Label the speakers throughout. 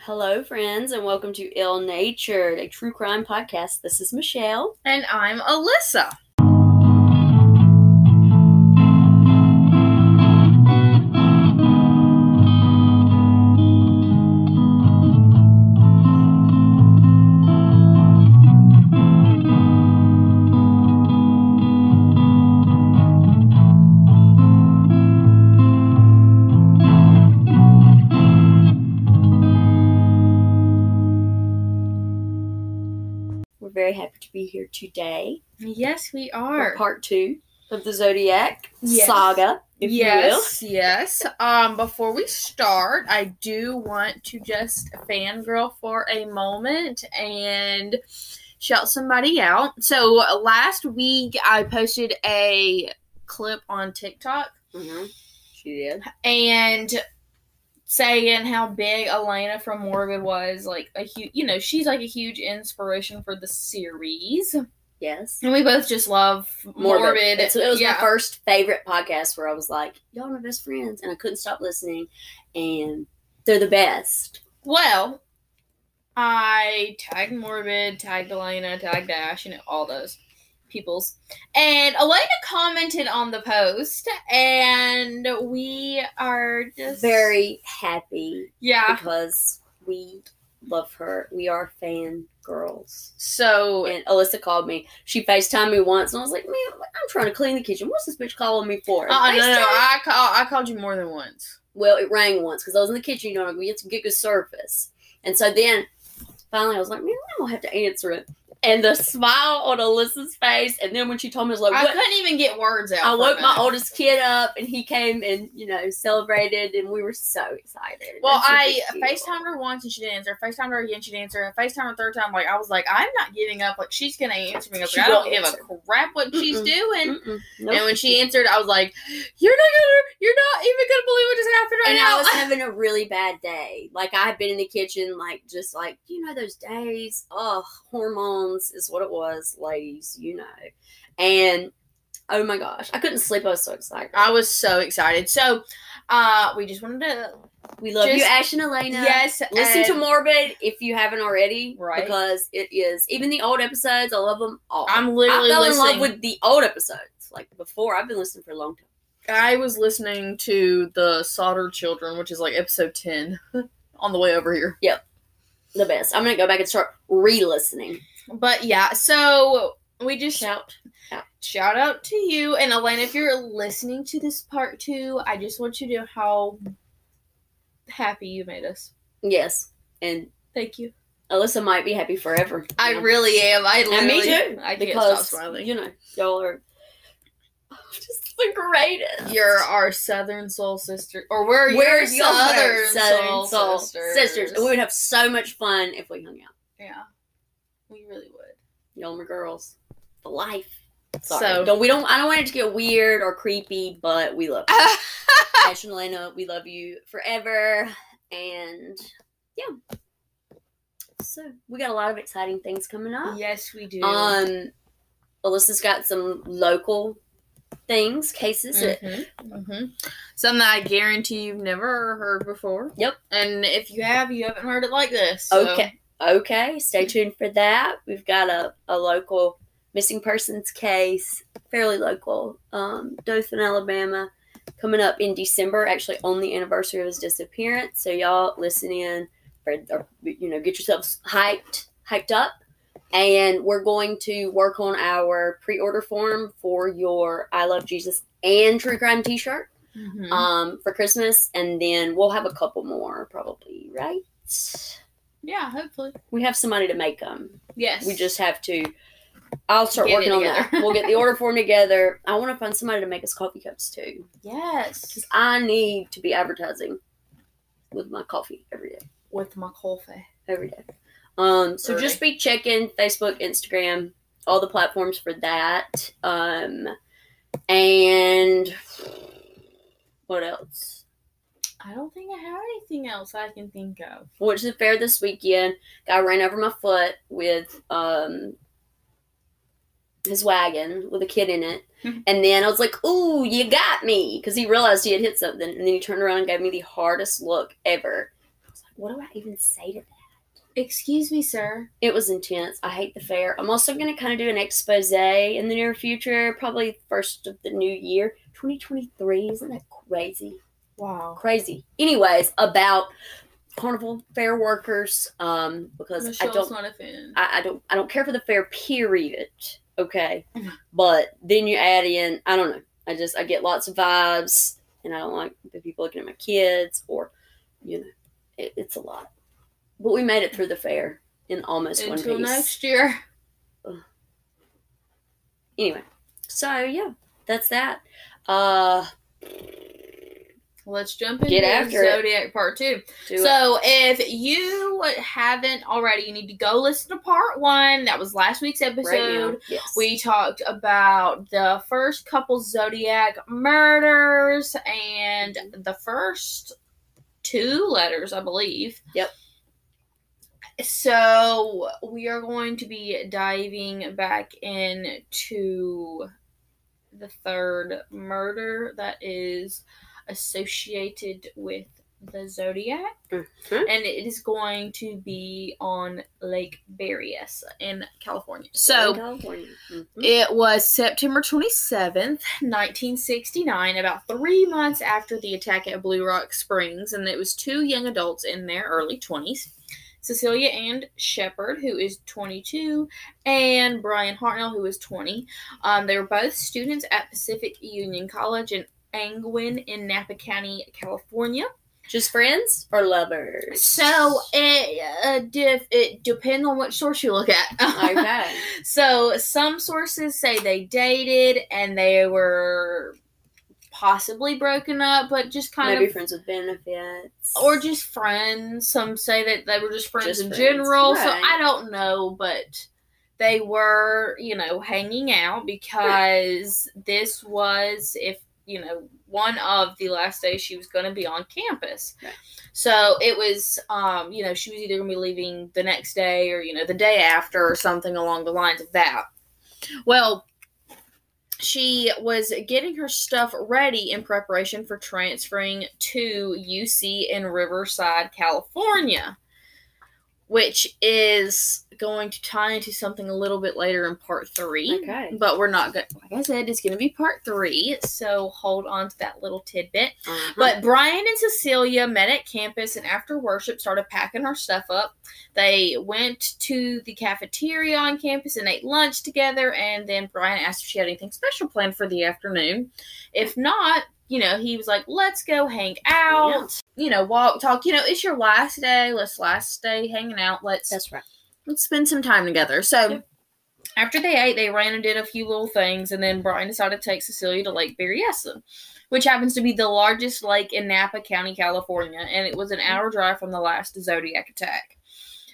Speaker 1: Hello, friends, and welcome to Ill Natured, a true crime podcast. This is Michelle.
Speaker 2: And I'm Alyssa.
Speaker 1: Be here today
Speaker 2: Yes, we
Speaker 1: for
Speaker 2: are.
Speaker 1: part two of the Zodiac
Speaker 2: Yes.
Speaker 1: saga, if
Speaker 2: yes, yes. Um, before we start, I do want to just fangirl for a moment and shout somebody out. So last week I posted a clip on TikTok
Speaker 1: you will. hmm She did.
Speaker 2: and saying how big Alaina from Morbid was like a huge you know, she's like a huge inspiration for the series.
Speaker 1: Yes.
Speaker 2: And we both just love Morbid.
Speaker 1: It's- it was
Speaker 2: yeah.
Speaker 1: my first favorite podcast where I was like, y'all are my best friends, and I couldn't stop listening, and they're the best.
Speaker 2: Well, I tagged Morbid, tagged Alaina, tagged Ash, you know, all those peoples. And Alaina commented on the post, and we are just
Speaker 1: Very happy
Speaker 2: yeah.
Speaker 1: because we love her. We are fan girls.
Speaker 2: So
Speaker 1: And Alyssa called me. She FaceTimed me once, and I was like, man, I'm trying to clean the kitchen. What's this bitch calling me for?
Speaker 2: uh, no, no, no, I call, I called you more than once.
Speaker 1: Well, it rang once because I was in the kitchen, you know, we had some get good service. And so then finally I was like, man, I'm going to have to answer it. And the smile on Alyssa's face, and then when she told me, I was like,
Speaker 2: I couldn't even get words out.
Speaker 1: I woke my oldest kid up, and he came and, you know, celebrated, and we were so excited.
Speaker 2: Well, I. FaceTimed her once and she didn't answer. FaceTimed her again, she didn't answer. And FaceTimed her a third time. Like I was like, I'm not giving up. Like she's gonna answer me. I, like, I don't give
Speaker 1: answer.
Speaker 2: a crap what she's
Speaker 1: Mm-mm.
Speaker 2: doing.
Speaker 1: Mm-mm. Nope.
Speaker 2: And when she answered, I was like, "You're not gonna, you're not even gonna believe what just happened right
Speaker 1: and
Speaker 2: now."
Speaker 1: I was having a really bad day. Like I had been in the kitchen, like just like you know those days. Oh, hormones is what it was, ladies. You know, and oh my gosh, I couldn't sleep. I was so excited.
Speaker 2: I was so excited. So, uh, we just wanted to,
Speaker 1: we love you, Ash and Alaina.
Speaker 2: yes,
Speaker 1: Listen to Morbid if you haven't already,
Speaker 2: Right.
Speaker 1: Because it is even the old episodes. I love them all.
Speaker 2: I'm
Speaker 1: I
Speaker 2: literally
Speaker 1: fell in love with the old episodes. Like before, I've been listening for a long time.
Speaker 2: I was listening to the Sodder Children, which is like episode ten, on the way over here.
Speaker 1: Yep, the best. I'm gonna go back and start re-listening.
Speaker 2: But yeah, so we just
Speaker 1: Shout.
Speaker 2: shout out to you and Alaina if you're listening to this part two. I just want you to know how happy you made us.
Speaker 1: Yes, and
Speaker 2: Thank you.
Speaker 1: Alyssa might be happy forever.
Speaker 2: I
Speaker 1: know?
Speaker 2: really am. I
Speaker 1: And me too.
Speaker 2: I can't
Speaker 1: because
Speaker 2: stop smiling.
Speaker 1: you know y'all are just the greatest.
Speaker 2: You're our Southern Soul sister, or we're,
Speaker 1: we're
Speaker 2: your Southern,
Speaker 1: Southern
Speaker 2: Soul,
Speaker 1: sisters.
Speaker 2: sisters.
Speaker 1: and we would have so much fun if we hung out.
Speaker 2: yeah, we really would.
Speaker 1: Y'all are my girls for life. Sorry.
Speaker 2: So-
Speaker 1: don't, we don't. I don't want it to get weird or creepy, but we love you. Ash and Alaina, we love you forever, and yeah. So we got a lot of exciting things coming up.
Speaker 2: yes, we do.
Speaker 1: Um, Alyssa's got some local things, cases.
Speaker 2: Mhm, mhm. Something that I guarantee you've never heard before.
Speaker 1: Yep.
Speaker 2: And if you have, you haven't heard it like this. so-
Speaker 1: Okay. Okay, stay tuned for that. We've got a, a local missing persons case, fairly local, um, Dothan, Alabama, coming up in December, actually on the anniversary of his disappearance. So y'all listen in for, or, you know, get yourselves hyped, hyped up. And we're going to work on our pre-order form for your I Love Jesus and True Crime t-shirt
Speaker 2: Mhm.
Speaker 1: um, for Christmas. And then we'll have a couple more probably, right?
Speaker 2: Yeah, hopefully.
Speaker 1: We have some money to make them.
Speaker 2: Yes.
Speaker 1: We just have to. I'll start
Speaker 2: Get
Speaker 1: working on that. We'll get the order form together. I want to find somebody to make us coffee cups too,
Speaker 2: yes
Speaker 1: because I need to be advertising with my coffee every day,
Speaker 2: with my coffee.
Speaker 1: every day. Um, so just be checking Facebook, Instagram, all the platforms for that. Um, and what else?
Speaker 2: I don't think I have anything else I can think of.
Speaker 1: Went to the fair this weekend. Guy ran over my foot with um his wagon with a kid in it. And then I was like, "Ooh, you got me," because he realized he had hit something, and then he turned around and gave me the hardest look ever. I was like, what do I even say to that?
Speaker 2: Excuse me, sir.
Speaker 1: It was intense. I hate the fair. I'm also going to kind of do an expose in the near future, probably first of the new year, 2023. Isn't that crazy?
Speaker 2: Wow.
Speaker 1: Crazy. Anyways, about carnival fair workers, um, because
Speaker 2: Michelle's
Speaker 1: I don't,
Speaker 2: not a fan.
Speaker 1: I, I don't, I don't care for the fair. Period. Okay, but then you add in, I don't know. I just, I get lots of vibes, and I don't like the people looking at my kids, or, you know, it, it's a lot. But we made it through the fair in almost one
Speaker 2: Until
Speaker 1: piece.
Speaker 2: next year.
Speaker 1: Anyway, so yeah, that's that. Uh,
Speaker 2: Let's jump into
Speaker 1: Get after it.
Speaker 2: Zodiac Part 2.
Speaker 1: do it.
Speaker 2: So, if you haven't already, you need to go listen to Part 1. That was last week's
Speaker 1: right
Speaker 2: episode.
Speaker 1: yes.
Speaker 2: We talked about the first couple Zodiac murders and mm-hmm. the first two letters, I believe.
Speaker 1: Yep.
Speaker 2: So we are going to be diving back into the third murder that is associated with the Zodiac.
Speaker 1: Mhm.
Speaker 2: And it is going to be on Lake Berryessa in California. So
Speaker 1: California. Mhm.
Speaker 2: it was September 27th, 1969, about three months after the attack at Blue Rock Springs, and it was two young adults in their early 20s. Cecilia and Shepard, who is 22, and Brian Hartnell, who is 20. Um, they were both students at Pacific Union College in Angwin in Napa County, California.
Speaker 1: just friends or lovers?
Speaker 2: So it uh, dif- it depends on what source you look at.
Speaker 1: okay.
Speaker 2: So some sources say they dated and they were possibly broken up, but just kind
Speaker 1: Maybe
Speaker 2: of
Speaker 1: friends with benefits.
Speaker 2: or just friends. Some say that they were just friends
Speaker 1: Just
Speaker 2: in
Speaker 1: friends,
Speaker 2: general. So. I don't know, but they were, you know, hanging out because this was if you know one of the last days she was going to be on campus.
Speaker 1: Right.
Speaker 2: So it was, um, you know, she was either going to be leaving the next day or you know the day after or something along the lines of that. Well, she was getting her stuff ready in preparation for transferring to UC in Riverside, California, which is going to tie into something a little bit later in part three.
Speaker 1: Okay.
Speaker 2: But we're not going like I said, it's gonna be part three, so hold on to that little tidbit.
Speaker 1: Uh-huh.
Speaker 2: But Brian and Cecilia met at campus and after worship started packing her stuff up. They went to the cafeteria on campus and ate lunch together. And then Brian asked if she had anything special planned for the afternoon. If not, you know, he was like, let's go hang out, you know, walk, talk. You know, it's your last day. Let's last day hanging out. Let's
Speaker 1: that's right.
Speaker 2: let's spend some time together. So
Speaker 1: Yep.
Speaker 2: after they ate, they ran and did a few little things, and then Brian decided to take Cecilia to Lake Berryessa, which happens to be the largest lake in Napa County, California, and it was an mm-hmm. hour drive from the last Zodiac attack.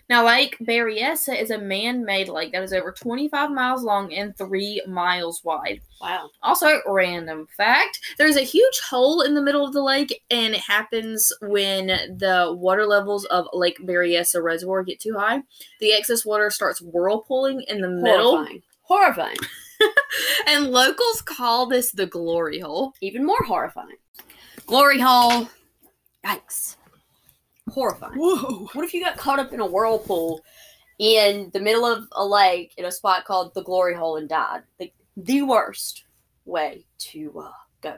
Speaker 2: Now, Lake Berryessa is a man-made lake that is over 25 miles long and 3 miles wide.
Speaker 1: Wow.
Speaker 2: Also, random fact there's a huge hole in the middle of the lake, and it happens when the water levels of Lake Berryessa Reservoir get too high. The excess water starts whirlpooling in the middle,
Speaker 1: Horrifying. Horrifying.
Speaker 2: and locals call this the glory hole.
Speaker 1: Even more horrifying. Glory hole. Yikes. Horrifying.
Speaker 2: Whoa.
Speaker 1: What if you got caught up in a whirlpool in the middle of a lake in a spot called the Glory Hole and died? Like the worst way to uh, go.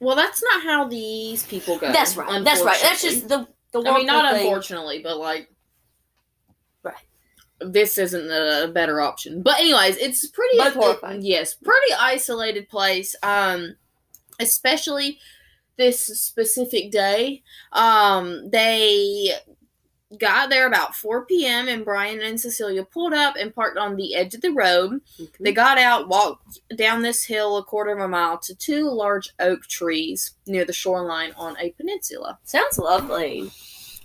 Speaker 2: Well, that's not how these people go.
Speaker 1: That's right. That's right. That's just the the
Speaker 2: I mean, not
Speaker 1: thing.
Speaker 2: unfortunately, but like,
Speaker 1: Right.
Speaker 2: This isn't a better option. But anyways, it's pretty.
Speaker 1: Both horrifying.
Speaker 2: yes, pretty isolated place. Um, especially this specific day. Um, they got there about 4 p.m. and Brian and Cecilia pulled up and parked on the edge of the road.
Speaker 1: Mhm.
Speaker 2: They got out, walked down this hill a quarter of a mile to two large oak trees near the shoreline on a peninsula.
Speaker 1: Sounds lovely.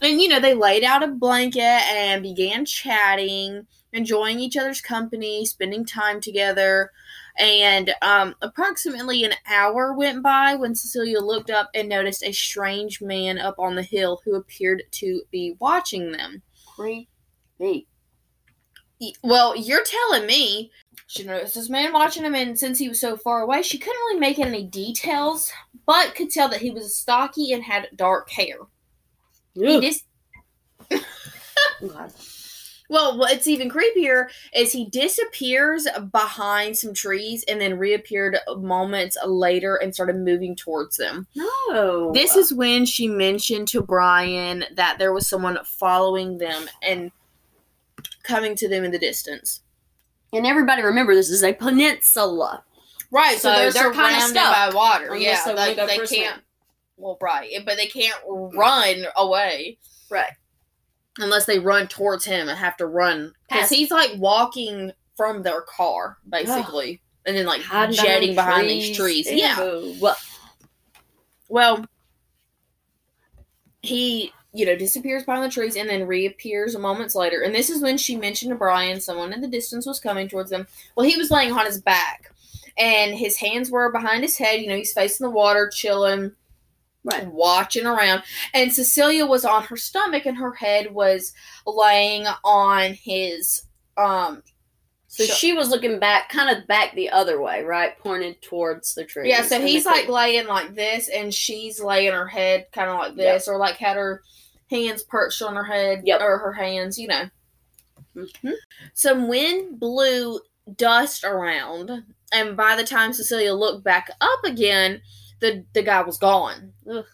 Speaker 2: And you know, they laid out a blanket and began chatting, enjoying each other's company, spending time together. And um, approximately an hour went by when Cecilia looked up and noticed a strange man up on the hill who appeared to be watching them.
Speaker 1: Creepy.
Speaker 2: Well, you're telling me she noticed this man watching him, and since he was so far away, she couldn't really make any details, but could tell that he was stocky and had dark hair. He
Speaker 1: Ugh.
Speaker 2: dis-
Speaker 1: God.
Speaker 2: Well, what's even creepier is he disappears behind some trees and then reappeared moments later and started moving towards them.
Speaker 1: No.
Speaker 2: This is when she mentioned to Brian that there was someone following them and coming to them in the distance.
Speaker 1: and everybody remember this is a peninsula.
Speaker 2: Right,
Speaker 1: so
Speaker 2: so, they're,
Speaker 1: they're kinda
Speaker 2: surrounded
Speaker 1: stuck
Speaker 2: by water. Yeah,
Speaker 1: they wanna
Speaker 2: like,
Speaker 1: go
Speaker 2: they
Speaker 1: for a swim.
Speaker 2: can't. Well, right, but they can't run away
Speaker 1: Right.
Speaker 2: Unless they run towards him and have to run because he's like walking from their car basically, and then like
Speaker 1: Hiding
Speaker 2: jetting behind these trees. Yeah.
Speaker 1: Well,
Speaker 2: Well, he, you know, disappears behind the trees and then reappears a moments later. And this is when she mentioned to Brian someone in the distance was coming towards them. Well, he was laying on his back and his hands were behind his head. You know, he's facing the water, chilling,
Speaker 1: Right.
Speaker 2: watching around. And Cecilia was on her stomach and her head was laying on his, um,
Speaker 1: So she was looking back, kind of back the other way, right? Pointed towards the tree.
Speaker 2: Yeah, so he's like laying like this, and she's laying her head kind of like this, or like had her hands perched on her head,
Speaker 1: Yep.
Speaker 2: or her hands, you know.
Speaker 1: Mhm.
Speaker 2: Some wind blew dust around, and by the time Cecilia looked back up again, the the guy was gone.
Speaker 1: Ugh.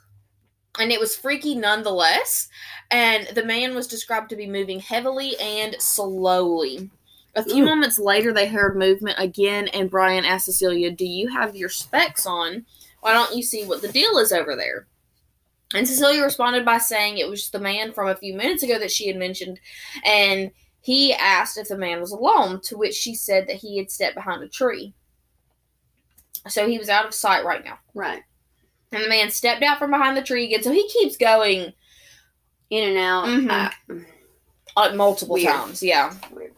Speaker 2: And it was freaky nonetheless. And the man was described to be moving heavily and slowly. A few
Speaker 1: Ooh.
Speaker 2: moments later, they heard movement again, and Brian asked Cecilia, Do you have your specs on? Why don't you see what the deal is over there? And Cecilia responded by saying it was the man from a few minutes ago that she had mentioned, and he asked if the man was alone, to which she said that he had stepped behind a tree. So he was out of sight right now.
Speaker 1: right
Speaker 2: And the man stepped out from behind the tree again, so he keeps going
Speaker 1: in and out.
Speaker 2: Mhm.
Speaker 1: Ah,
Speaker 2: uh, multiple
Speaker 1: Weird.
Speaker 2: times. Yeah.
Speaker 1: Weird.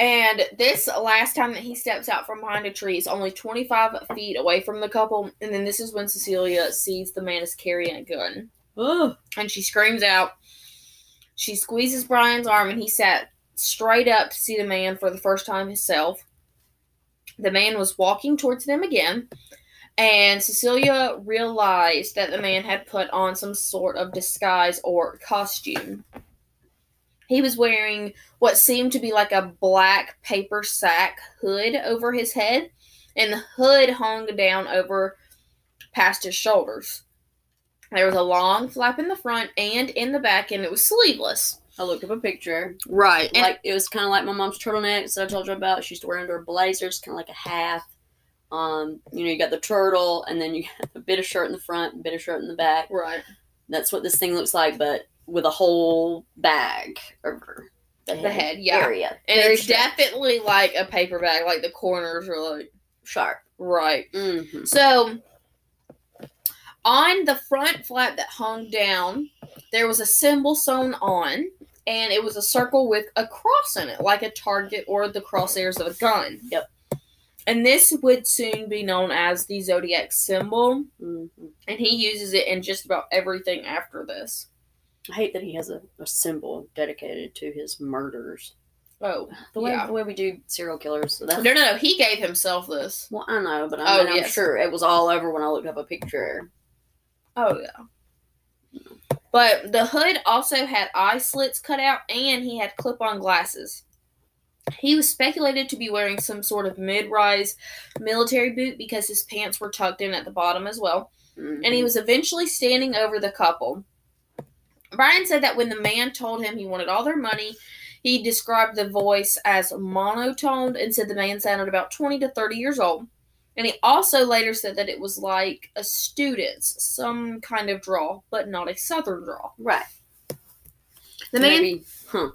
Speaker 2: And this last time that he steps out from behind a tree is only 25 feet away from the couple. And then this is when Cecilia sees the man is carrying a gun. And she screams out. She squeezes Brian's arm and he sat straight up to see the man for the first time himself. The man was walking towards them again. And Cecilia realized that the man had put on some sort of disguise or costume. He was wearing what seemed to be like a black paper sack hood over his head, and the hood hung down over past his shoulders. There was a long flap in the front and in the back, and it was sleeveless.
Speaker 1: I looked up a picture.
Speaker 2: Right. And
Speaker 1: like it was kind of like my mom's turtleneck that I told you about. She used to wear under her blazers, kind of like a half. Um, you know, you got the turtle, and then you got a bit of shirt in the front, a bit of shirt in the back.
Speaker 2: right.
Speaker 1: That's what this thing looks like, but with a whole bag over the head,
Speaker 2: The head, yeah.
Speaker 1: area.
Speaker 2: And
Speaker 1: Very
Speaker 2: it's
Speaker 1: sharp.
Speaker 2: definitely like a paper bag, like the corners are like
Speaker 1: sharp.
Speaker 2: right.
Speaker 1: Mm-hmm.
Speaker 2: So on the front flap that hung down, there was a symbol sewn on, and it was a circle with a cross in it, like a target or the crosshairs of a gun.
Speaker 1: Yep.
Speaker 2: And this would soon be known as the zodiac symbol,
Speaker 1: Mm-hmm.
Speaker 2: and he uses it in just about everything after this.
Speaker 1: I hate that he has a, a symbol dedicated to his murders.
Speaker 2: Oh,
Speaker 1: The way
Speaker 2: Yeah.
Speaker 1: the way we do serial killers. So
Speaker 2: no, no, no. He gave himself this.
Speaker 1: well, I know, but I
Speaker 2: Oh,
Speaker 1: mean, I'm
Speaker 2: yes.
Speaker 1: sure it was all over when I looked up a picture.
Speaker 2: Oh yeah. But the hood also had eye slits cut out and he had clip on glasses. He was speculated to be wearing some sort of mid rise military boot because his pants were tucked in at the bottom as well.
Speaker 1: Mhm.
Speaker 2: And he was eventually standing over the couple. Brian said that when the man told him he wanted all their money, he described the voice as monotoned and said the man sounded about 20 to 30 years old. And he also later said that it was like a student's, some kind of draw, but not a southern draw.
Speaker 1: right.
Speaker 2: The man.
Speaker 1: Maybe, huh?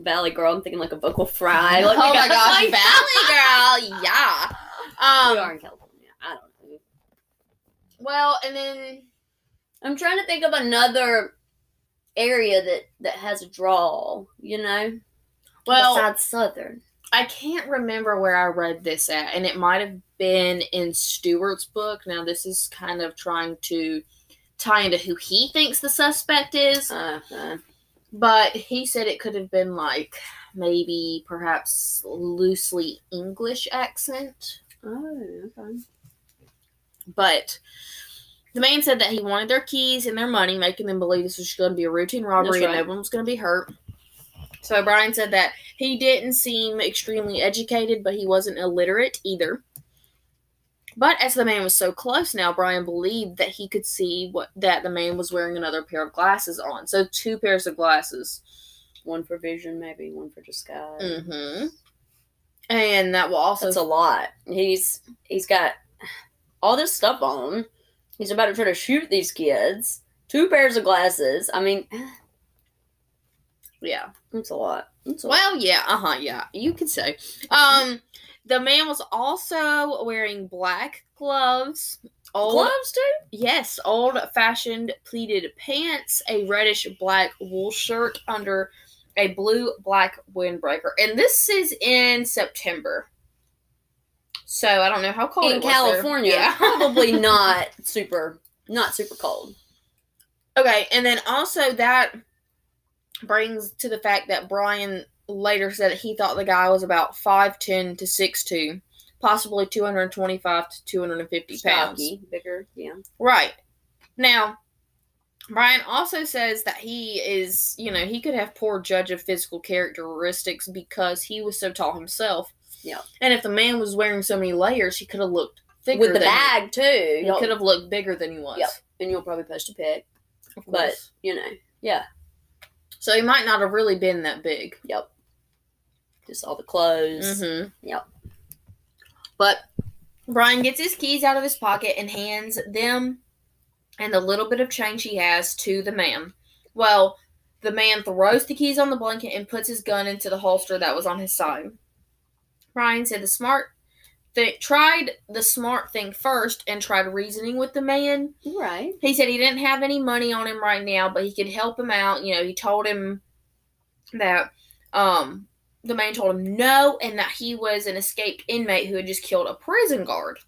Speaker 1: Valley Girl. I'm thinking like a vocal fry. Like,
Speaker 2: oh
Speaker 1: we
Speaker 2: my gosh,
Speaker 1: like-
Speaker 2: Valley Girl, yeah.
Speaker 1: we
Speaker 2: Um,
Speaker 1: are in California. I don't know.
Speaker 2: well, and then
Speaker 1: I'm trying to think of another area that that has a draw. You know,
Speaker 2: well,
Speaker 1: besides Southern.
Speaker 2: I can't remember where I read this at, and it might have been in Stewart's book. Now, this is kind of trying to tie into who he thinks the suspect is,
Speaker 1: Uh, uh,
Speaker 2: but he said it could have been like maybe perhaps loosely English accent.
Speaker 1: oh, okay.
Speaker 2: But The man said that he wanted their keys and their money, making them believe this was going to be a routine robbery
Speaker 1: That's
Speaker 2: and no one was going to be hurt. So Brian said that he didn't seem extremely educated, but he wasn't illiterate either. But as the man was so close now, Brian believed that he could see what that the man was wearing another pair of glasses on. So two pairs of glasses.
Speaker 1: One for vision, maybe one for disguise.
Speaker 2: Mm-hmm. And that will also
Speaker 1: That's a lot. He's he's got all this stuff on him. He's about to try to shoot these kids. Two pairs of glasses. I mean,
Speaker 2: yeah.
Speaker 1: that's a lot. That's a lot.
Speaker 2: Well, yeah, uh huh, yeah, you could say. Um, the man was also wearing black gloves, old
Speaker 1: gloves too.
Speaker 2: yes, old fashioned pleated pants, a reddish black wool shirt under a blue black windbreaker, and this is in September. So I don't know how cold
Speaker 1: In
Speaker 2: it was there.
Speaker 1: California,
Speaker 2: Yeah.
Speaker 1: probably not super, not super cold.
Speaker 2: Okay, and then also that brings to the fact that Brian later said that he thought the guy was about 5'10 to 6'2, possibly 225 to 250 pounds.
Speaker 1: Bigger. Yeah.
Speaker 2: Right. Now, Brian also says that he is, you know, he could have poor judge of physical characteristics because he was so tall himself.
Speaker 1: Yeah.
Speaker 2: And if the man was wearing so many layers, he could have looked thicker
Speaker 1: With the bag too.
Speaker 2: He, he
Speaker 1: You'll-
Speaker 2: could have looked bigger than he was.
Speaker 1: Yep. and you'll probably post a pic. But you know, yeah.
Speaker 2: So he might not have really been that big.
Speaker 1: Yep. Just all the clothes.
Speaker 2: Mm-hmm.
Speaker 1: Yep.
Speaker 2: But Brian gets his keys out of his pocket and hands them and the little bit of change he has to the man. Well, the man throws the keys on the blanket and puts his gun into the holster that was on his side. Brian said the smart thing tried the smart thing first and tried reasoning with the man.
Speaker 1: Right.
Speaker 2: He said he didn't have any money on him right now, but he could help him out. You know, he told him that um the man told him no and that he was an escaped inmate who had just killed a prison guard.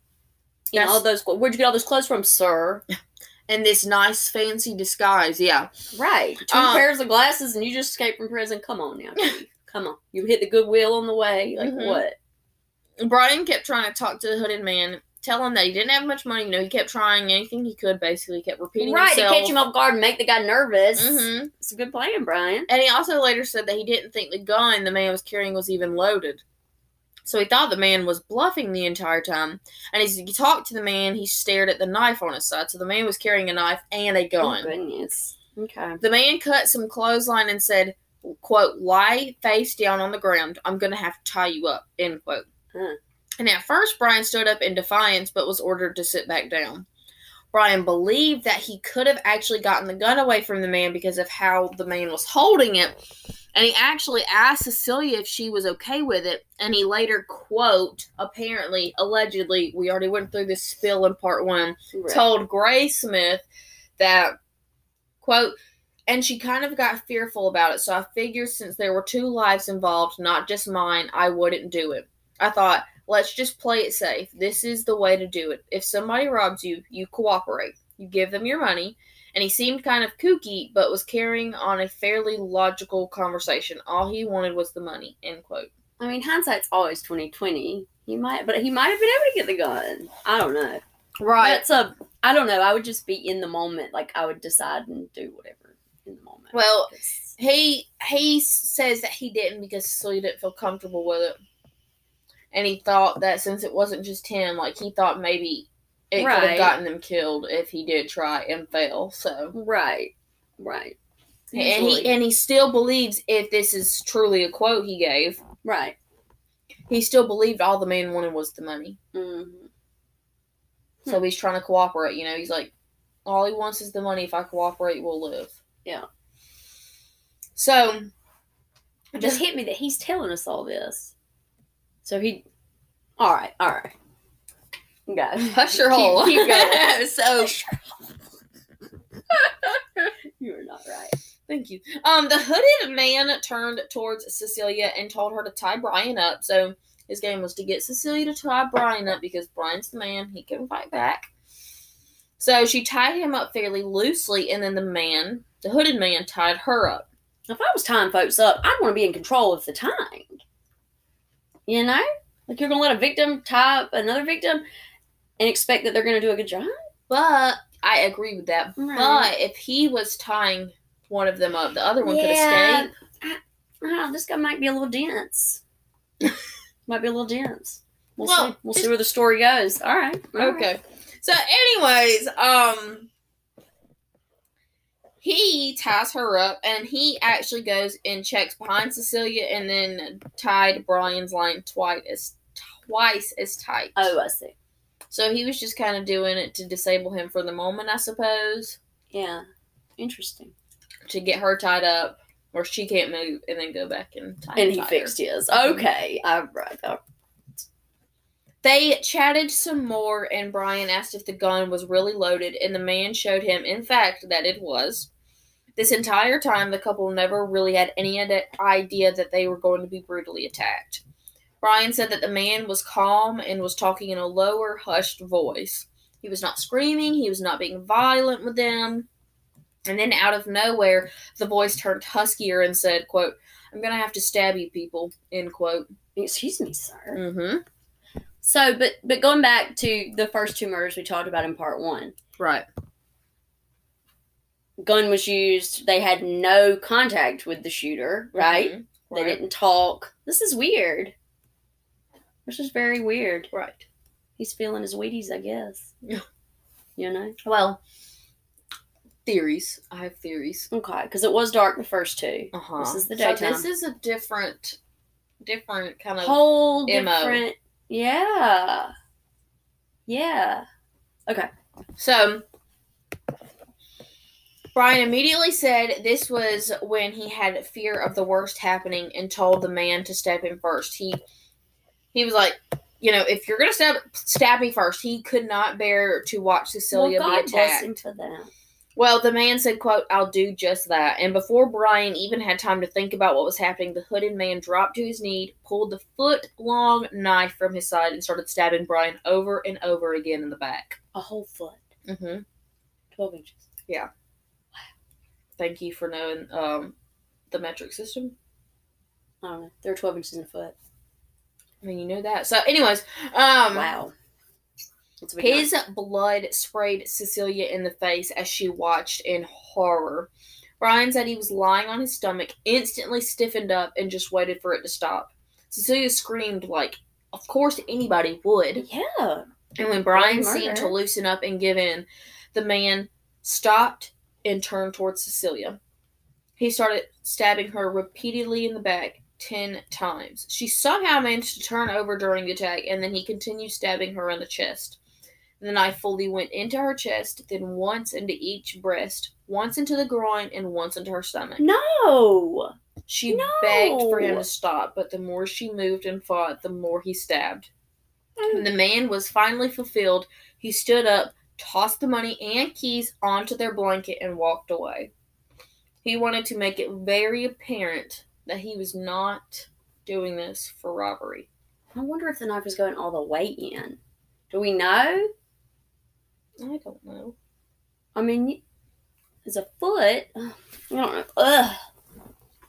Speaker 1: And
Speaker 2: That's-
Speaker 1: all those. Where'd you get all those clothes from, sir?
Speaker 2: In this nice fancy disguise, yeah.
Speaker 1: Right. Two
Speaker 2: Um,
Speaker 1: pairs of glasses, and you just escaped from prison. Come on now, Come on. You hit the Goodwill on the way. Like
Speaker 2: Mhm.
Speaker 1: what?
Speaker 2: Brian kept trying to talk to the hooded man, tell him that he didn't have much money. You know, he kept trying anything he could, basically, he kept repeating
Speaker 1: Right. To catch him off guard and make the guy nervous.
Speaker 2: hmm
Speaker 1: It's a good plan, Brian.
Speaker 2: And he also later said that he didn't think the gun the man was carrying was even loaded. So he thought the man was bluffing the entire time. And as he talked to the man, he stared at the knife on his side. So the man was carrying a knife and a
Speaker 1: Oh
Speaker 2: gun.
Speaker 1: goodness. Okay.
Speaker 2: the man cut some clothesline and said, quote, lie face down on the ground. I'm going to have to tie you up, end quote.
Speaker 1: Huh.
Speaker 2: And at first, Brian stood up in defiance but was ordered to sit back down. Brian believed that he could have actually gotten the gun away from the man because of how the man was holding it. And he actually asked Cecilia if she was okay with it. And he later, quote, apparently, allegedly, we already went through this spill in part one,
Speaker 1: Right.
Speaker 2: told Graysmith that, quote, and she kind of got fearful about it. So I figured since there were two lives involved, not just mine, I wouldn't do it. I thought, let's just play it safe. This is the way to do it. If somebody robs you, you cooperate. You give them your money. And he seemed kind of kooky, but was carrying on a fairly logical conversation. All he wanted was the money. End quote.
Speaker 1: I mean, hindsight's always twenty twenty. He might, but he might have been able to get the gun. I don't know.
Speaker 2: Right.
Speaker 1: That's a. I don't know. I would just be in the moment. Like I would decide and do whatever in the moment.
Speaker 2: Well, He he says that he didn't because Cecilia didn't feel comfortable with it, and he thought that since it wasn't just him, like he thought maybe it could have gotten them killed if he did try and fail. So
Speaker 1: right, right,
Speaker 2: and he and he still believes if this is truly a quote he gave,
Speaker 1: right.
Speaker 2: he still believed all the man wanted was the money.
Speaker 1: hmm
Speaker 2: So he's trying to cooperate. You know, he's like, all he wants is the money. If I cooperate, we'll live.
Speaker 1: Yeah.
Speaker 2: So
Speaker 1: It just hit me that he's telling us all this. So he. All right, all right. Go.
Speaker 2: hush your
Speaker 1: Keep-
Speaker 2: hole.
Speaker 1: keep going.
Speaker 2: so
Speaker 1: you are not right.
Speaker 2: Thank you. Um, the hooded man turned towards Cecilia and told her to tie Brian up. So his game was to get Cecilia to tie Brian up because Brian's the man; he can fight back. So she tied him up fairly loosely, and then the man, the hooded man, tied her up.
Speaker 1: If I was tying folks up, I'd want to be in control of the tying. You know, like you're gonna let a victim tie up another victim and expect that they're gonna do a good job.
Speaker 2: But I agree with that.
Speaker 1: Right.
Speaker 2: But if he was tying one of them up, the other one
Speaker 1: Yeah.
Speaker 2: could escape.
Speaker 1: I don't know, this guy might be a little dense. might be a little dense. We'll
Speaker 2: Well,
Speaker 1: see. We'll see where the story goes. All right. all right.
Speaker 2: Okay. So, anyways, um, he ties her up, and he actually goes and checks behind Cecilia, and then tied Brian's line twice as twice as tight.
Speaker 1: Oh, I see.
Speaker 2: So he was just kind of doing it to disable him for the moment, I suppose,
Speaker 1: Yeah. Interesting.
Speaker 2: to get her tied up where she can't move, and then go back and tie.
Speaker 1: And he
Speaker 2: her.
Speaker 1: fixed his. Mm-hmm. Okay. All right. All
Speaker 2: They chatted some more, and Brian asked if the gun was really loaded, and the man showed him, in fact, that it was. This entire time, the couple never really had any idea that they were going to be brutally attacked. Brian said that the man was calm and was talking in a lower, hushed voice. He was not screaming, he was not being violent with them. And then, out of nowhere, the voice turned huskier and said, quote, I'm going to have to stab you people, end quote.
Speaker 1: Excuse me, sir.
Speaker 2: Mm-hmm.
Speaker 1: So, but but going back to the first two murders we talked about in part one,
Speaker 2: Right.
Speaker 1: gun was used. They had no contact with the shooter, right?
Speaker 2: Mhm.
Speaker 1: They didn't talk. This is weird. This is very weird.
Speaker 2: Right.
Speaker 1: He's feeling his Wheaties, I guess.
Speaker 2: Yeah.
Speaker 1: You know?
Speaker 2: Well, theories. I have theories.
Speaker 1: Okay, because it was dark the first two.
Speaker 2: Uh huh.
Speaker 1: This is the
Speaker 2: So
Speaker 1: daytime.
Speaker 2: this is a different, different kind of.
Speaker 1: Whole different. Yeah. Yeah. Okay.
Speaker 2: So, Brian immediately said this was when he had fear of the worst happening and told the man to step in first. He he was like, you know, if you're gonna stab stab me first, he could not bear to watch Cecilia
Speaker 1: well, God
Speaker 2: be
Speaker 1: bless
Speaker 2: attacked.
Speaker 1: him for that.
Speaker 2: Well, the man said, quote, I'll do just that. And before Brian even had time to think about what was happening, the hooded man dropped to his knee, pulled the foot long knife from his side, and started stabbing Brian over and over again in the back.
Speaker 1: A whole foot.
Speaker 2: Mm-hmm.
Speaker 1: 12 inches. Yeah. Wow.
Speaker 2: Thank you for knowing um, the metric system.
Speaker 1: I don't know. There are 12 inches in a foot.
Speaker 2: I mean, you know that. So, anyways, um,
Speaker 1: wow.
Speaker 2: His blood sprayed Cecilia in the face as she watched in horror. Brian said he was lying on his stomach, instantly stiffened up, and just waited for it to stop. Cecilia screamed like, of course anybody would.
Speaker 1: Yeah.
Speaker 2: And when Brian seemed to loosen up and give in, the man stopped and turned towards Cecilia. He started stabbing her repeatedly in the back ten times. She somehow managed to turn over during the attack, and then he continued stabbing her in the chest. The knife fully went into her chest, then once into each breast, once into the groin, and once into her stomach.
Speaker 1: No.
Speaker 2: She
Speaker 1: No.
Speaker 2: begged for him to stop, but the more she moved and fought, the more he stabbed. Oh. When the man was finally fulfilled, he stood up, tossed the money and keys onto their blanket, and walked away. He wanted to make it very apparent that he was not doing this for robbery.
Speaker 1: I wonder if the knife was going all the way in. Do we know?
Speaker 2: I don't know.
Speaker 1: I mean, y- it's a foot. I don't know. Ugh.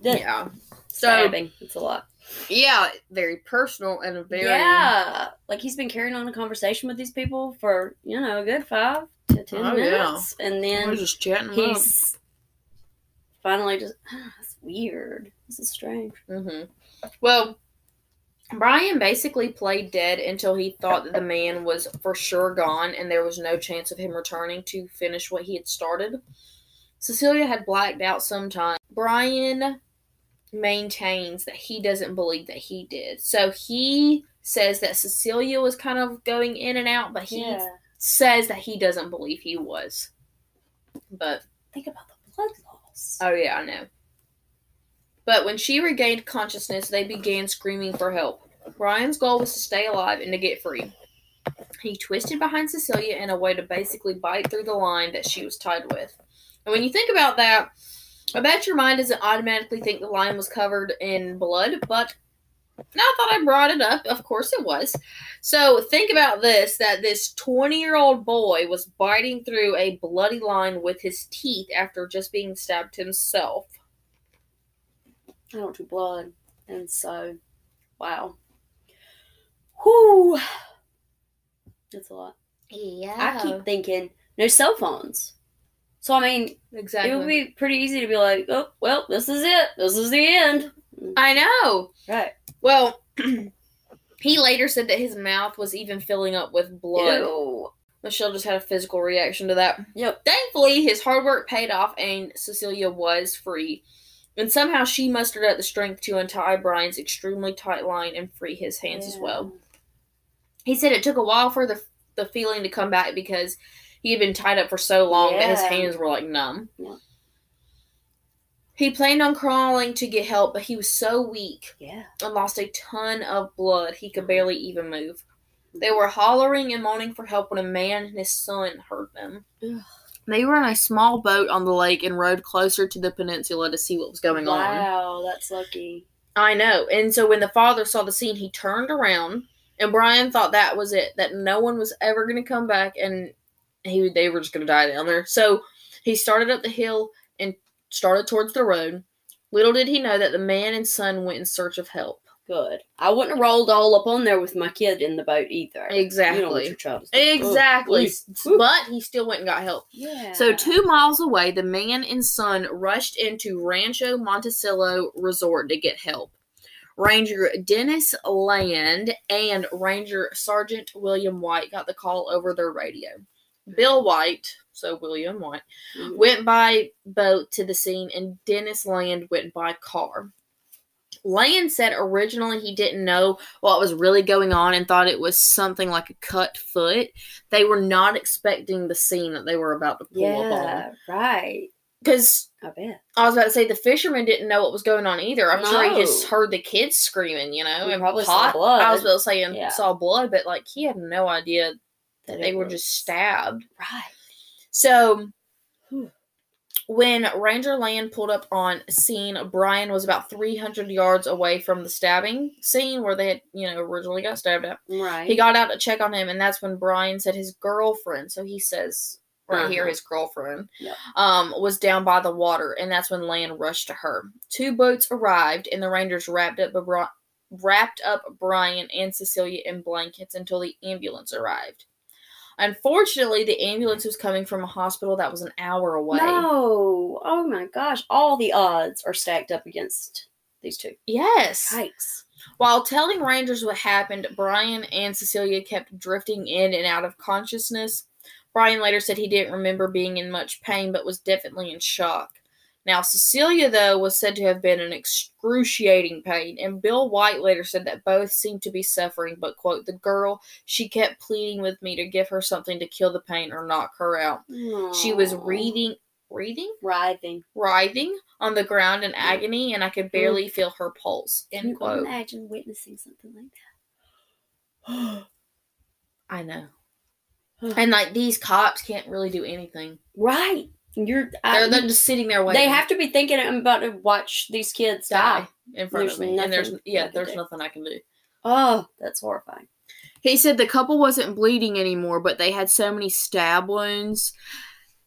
Speaker 1: The
Speaker 2: Yeah.
Speaker 1: stabbing. It's a lot.
Speaker 2: Yeah, very personal and a very
Speaker 1: Yeah. Like he's been carrying on a conversation with these people for, you know, a good five to ten
Speaker 2: Oh, yeah.
Speaker 1: minutes. And
Speaker 2: We're
Speaker 1: then
Speaker 2: just chatting up.
Speaker 1: he's finally just, that's weird. This is strange.
Speaker 2: hmm Well, Brian basically played dead until he thought that the man was for sure gone and there was no chance of him returning to finish what he had started. Cecilia had blacked out sometime. Brian maintains that he doesn't believe that he did. So he says that Cecilia was kind of going in and out, but he
Speaker 1: Yeah.
Speaker 2: says that he doesn't believe he was. But
Speaker 1: Think about the blood loss.
Speaker 2: Oh yeah, I know. But when she regained consciousness, they began screaming for help. Brian's goal was to stay alive and to get free. He twisted behind Cecilia in a way to basically bite through the line that she was tied with. And when you think about that, I bet your mind doesn't automatically think the line was covered in blood, but now I thought I brought it up. Of course it was. So think about this that this 20 year old boy was biting through a bloody line with his teeth after just being stabbed himself.
Speaker 1: I don't do blood. And so, wow. Whew. That's a lot.
Speaker 2: Yeah.
Speaker 1: I keep thinking no cell phones. So I mean,
Speaker 2: Exactly.
Speaker 1: it would be pretty easy to be like, oh, well, this is it. This is the end.
Speaker 2: I know.
Speaker 1: Right.
Speaker 2: Well, he later said that his mouth was even filling up with blood.
Speaker 1: Ew.
Speaker 2: Michelle just had a physical reaction to that.
Speaker 1: Yep.
Speaker 2: Thankfully, his hard work paid off and Cecilia was free. And somehow she mustered up the strength to untie Brian's extremely tight line and free his hands as well. He said it took a while for the the feeling to come back because he had been tied up for so long that his hands were like numb.
Speaker 1: Yeah.
Speaker 2: He planned on crawling to get help, but he was so weak
Speaker 1: Yeah.
Speaker 2: and lost a ton of blood he could barely even move. They mm-hmm. were hollering and moaning for help when a man and his son heard them.
Speaker 1: Ugh.
Speaker 2: They were in a small boat on the lake and rowed closer to the peninsula to see what was going on.
Speaker 1: Wow, that's lucky.
Speaker 2: I know. And so when the father saw the scene, he turned around, and Brian thought that was it, that no one was ever going to come back, and he they were just going to die down there. So he started up the hill and started towards the road. Little did he know that the man and son went in search of help.
Speaker 1: Good. I wouldn't have rolled all up on there with my kid in the boat either. You know
Speaker 2: Exactly.
Speaker 1: child.
Speaker 2: Exactly.
Speaker 1: Ugh.
Speaker 2: But he still went and got help.
Speaker 1: Yeah.
Speaker 2: So, two miles away, the man and son rushed into Rancho Monticello Resort to get help. Ranger Dennis Land and Ranger Sergeant William White got the call over their radio. Bill White, so William White,
Speaker 1: Mhm.
Speaker 2: went by boat to the scene, and Dennis Land went by car. Land said originally he didn't know what was really going on and thought it was something like a cut foot. They were not expecting the scene that they were about to pull up on.
Speaker 1: Yeah, right.
Speaker 2: Because
Speaker 1: I bet.
Speaker 2: I was about to say the fisherman didn't know what was going on either. I'm sure he just heard the kids screaming, you know,
Speaker 1: He
Speaker 2: and
Speaker 1: probably saw blood.
Speaker 2: I was about to say and
Speaker 1: Yeah.
Speaker 2: saw blood, but like he had no idea that
Speaker 1: That
Speaker 2: they were
Speaker 1: was-
Speaker 2: just stabbed.
Speaker 1: Right.
Speaker 2: So
Speaker 1: Whew.
Speaker 2: When Ranger Land pulled up on scene, Brian was about 300 yards away from the stabbing scene where they had, you know, originally got stabbed at.
Speaker 1: Right.
Speaker 2: He got out to check on him, and that's when Brian said his girlfriend. So he says right here,
Speaker 1: Uh-huh.
Speaker 2: his girlfriend
Speaker 1: Yep.
Speaker 2: um, was down by the water, and that's when Land rushed to her. Two boats arrived, and the Rangers wrapped up wrapped up Brian and Cecilia in blankets until the ambulance arrived. Unfortunately, the ambulance was coming from a hospital that was an hour away.
Speaker 1: No. Oh my gosh. All the odds are stacked up against these two.
Speaker 2: Yes.
Speaker 1: Yikes.
Speaker 2: While telling Rangers what happened, Brian and Cecilia kept drifting in and out of consciousness. Brian later said he didn't remember being in much pain, but was definitely in shock. Now, Cecilia, though, was said to have been in excruciating pain, and Bill White later said that both seemed to be suffering, but, quote, the girl, she kept pleading with me to give her something to kill the pain or knock her out. She was
Speaker 1: Aw.
Speaker 2: wreathing, wreathing?
Speaker 1: Writhing.
Speaker 2: Writhing on the ground in agony, and I could barely feel her pulse,
Speaker 1: Can
Speaker 2: end
Speaker 1: you
Speaker 2: quote.
Speaker 1: imagine witnessing something like that?
Speaker 2: I know. And like these cops can't really do anything.
Speaker 1: right. You're.
Speaker 2: They're, they're just sitting there waiting.
Speaker 1: they have to be thinking I'm about to watch these kids die.
Speaker 2: die in front
Speaker 1: There's
Speaker 2: of me, and there's yeah, there's
Speaker 1: do.
Speaker 2: nothing I can do.
Speaker 1: Oh, that's horrifying.
Speaker 2: He said the couple wasn't bleeding anymore, but they had so many stab wounds.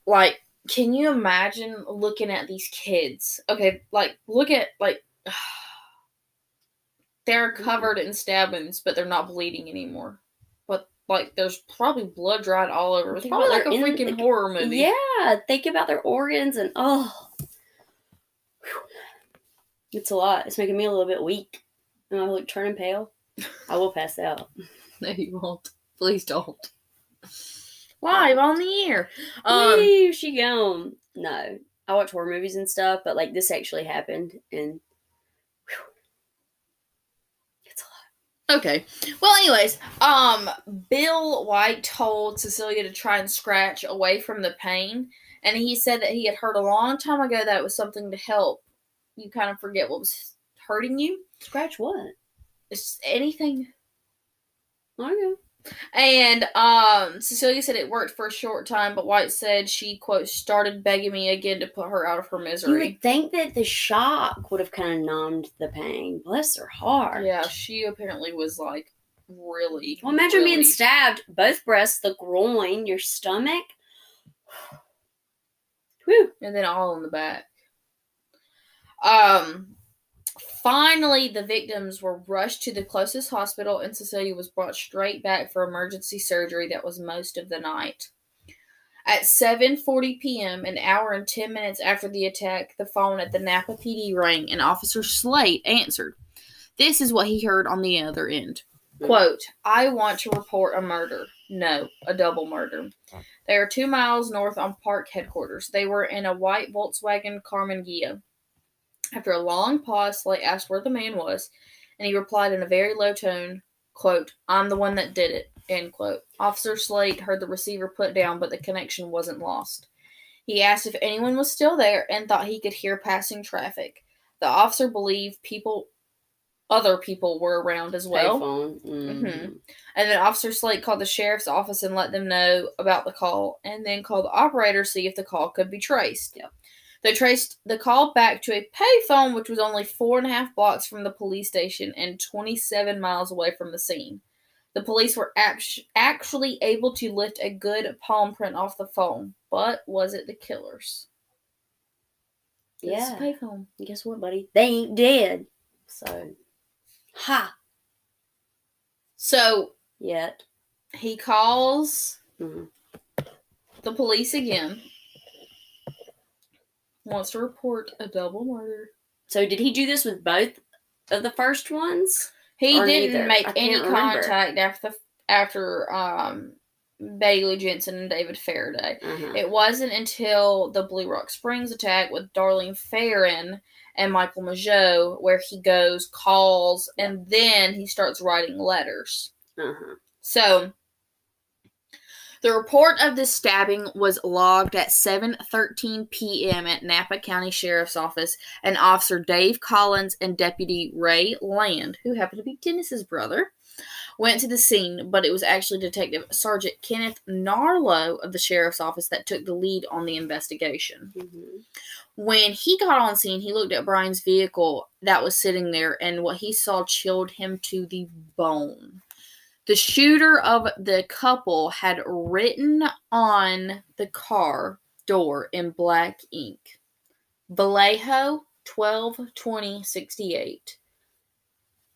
Speaker 2: Like, can you imagine looking at these kids? Okay, like look at like they're mm-hmm. covered in stab wounds, but they're not bleeding anymore. Like, there's probably blood dried all over. It's probably like a
Speaker 1: in-
Speaker 2: freaking
Speaker 1: like-
Speaker 2: horror movie.
Speaker 1: Yeah, think about their organs and oh, Whew. it's a lot. It's making me a little bit weak. Am I like turning pale? I will pass out.
Speaker 2: No, you won't. Please don't. Live on the air. Um,
Speaker 1: she gone. No, I watch horror movies and stuff, but like this actually happened, and whew, it's a lot.
Speaker 2: Okay. Well, anyways, um, Bill White told Cecilia to try and scratch away from the pain, and he said that he had heard a long time ago that it was something to help. You kind of forget what was hurting you.
Speaker 1: Scratch what?
Speaker 2: It's anything.
Speaker 1: Okay.
Speaker 2: And um, Cecilia said it worked for a short time, but White said she quote started begging me again to put her out of her misery.
Speaker 1: You would think that the shock would have kind of numbed the pain. Bless her heart.
Speaker 2: Yeah, she apparently was like really.
Speaker 1: Well, imagine
Speaker 2: really-
Speaker 1: being stabbed both breasts, the groin, your stomach. Whew.
Speaker 2: and then all in the back. Um, finally, the victims were rushed to the closest hospital, and Cecilia was brought straight back for emergency surgery that was most of the night. At 7:40 p.m., an hour and 10 minutes after the attack, the phone at the Napa PD rang and Officer Slaight answered. This is what he heard on the other end. Quote, I want to report a murder. No, a double murder. They are two miles north on park headquarters. They were in a white Volkswagen Karmann Ghia. After a long pause, Slaight asked where the man was, and he replied in a very low tone, quote, I'm the one that did it, end quote. Officer Slaight heard the receiver put down, but the connection wasn't lost. He asked if anyone was still there and thought he could hear passing traffic. The officer believed people other people were around as well.
Speaker 1: Mhm.
Speaker 2: Mhm. And then Officer Slaight called the sheriff's office and let them know about the call, and then called the operator to see if the call could be traced.
Speaker 1: Yep.
Speaker 2: They traced the call back to a payphone, which was only four and a half blocks from the police station and 27 miles away from the scene. The police were act- actually able to lift a good palm print off the phone, but was it the killer's? It's a
Speaker 1: Yeah.
Speaker 2: payphone.
Speaker 1: Guess what, buddy? They ain't dead. So, ha.
Speaker 2: So
Speaker 1: Yet.
Speaker 2: he calls
Speaker 1: Mhm.
Speaker 2: the police again. Wants to report a double murder.
Speaker 1: So, did he do this with both of the first ones?
Speaker 2: He
Speaker 1: Or
Speaker 2: didn't
Speaker 1: neither.
Speaker 2: make
Speaker 1: I
Speaker 2: any
Speaker 1: can't remember.
Speaker 2: contact after after um, Bailey Jensen and David Faraday.
Speaker 1: Uh-huh.
Speaker 2: It wasn't until the Blue Rock Springs attack with Darlene Ferrin and Michael Mageau where he goes, calls, and then he starts writing letters.
Speaker 1: Uh-huh.
Speaker 2: So the report of the stabbing was logged at 7:13 p.m. at Napa County Sheriff's Office, and Officer Dave Collins and Deputy Ray Land, who happened to be Dennis's brother, went to the scene, but it was actually Detective Sergeant Kenneth Narlow of the Sheriff's Office that took the lead on the investigation.
Speaker 1: Mhm.
Speaker 2: When he got on scene, he looked at Brian's vehicle that was sitting there, and what he saw chilled him to the bone. The shooter of the couple had written on the car door in black ink Vallejo 12 20 68.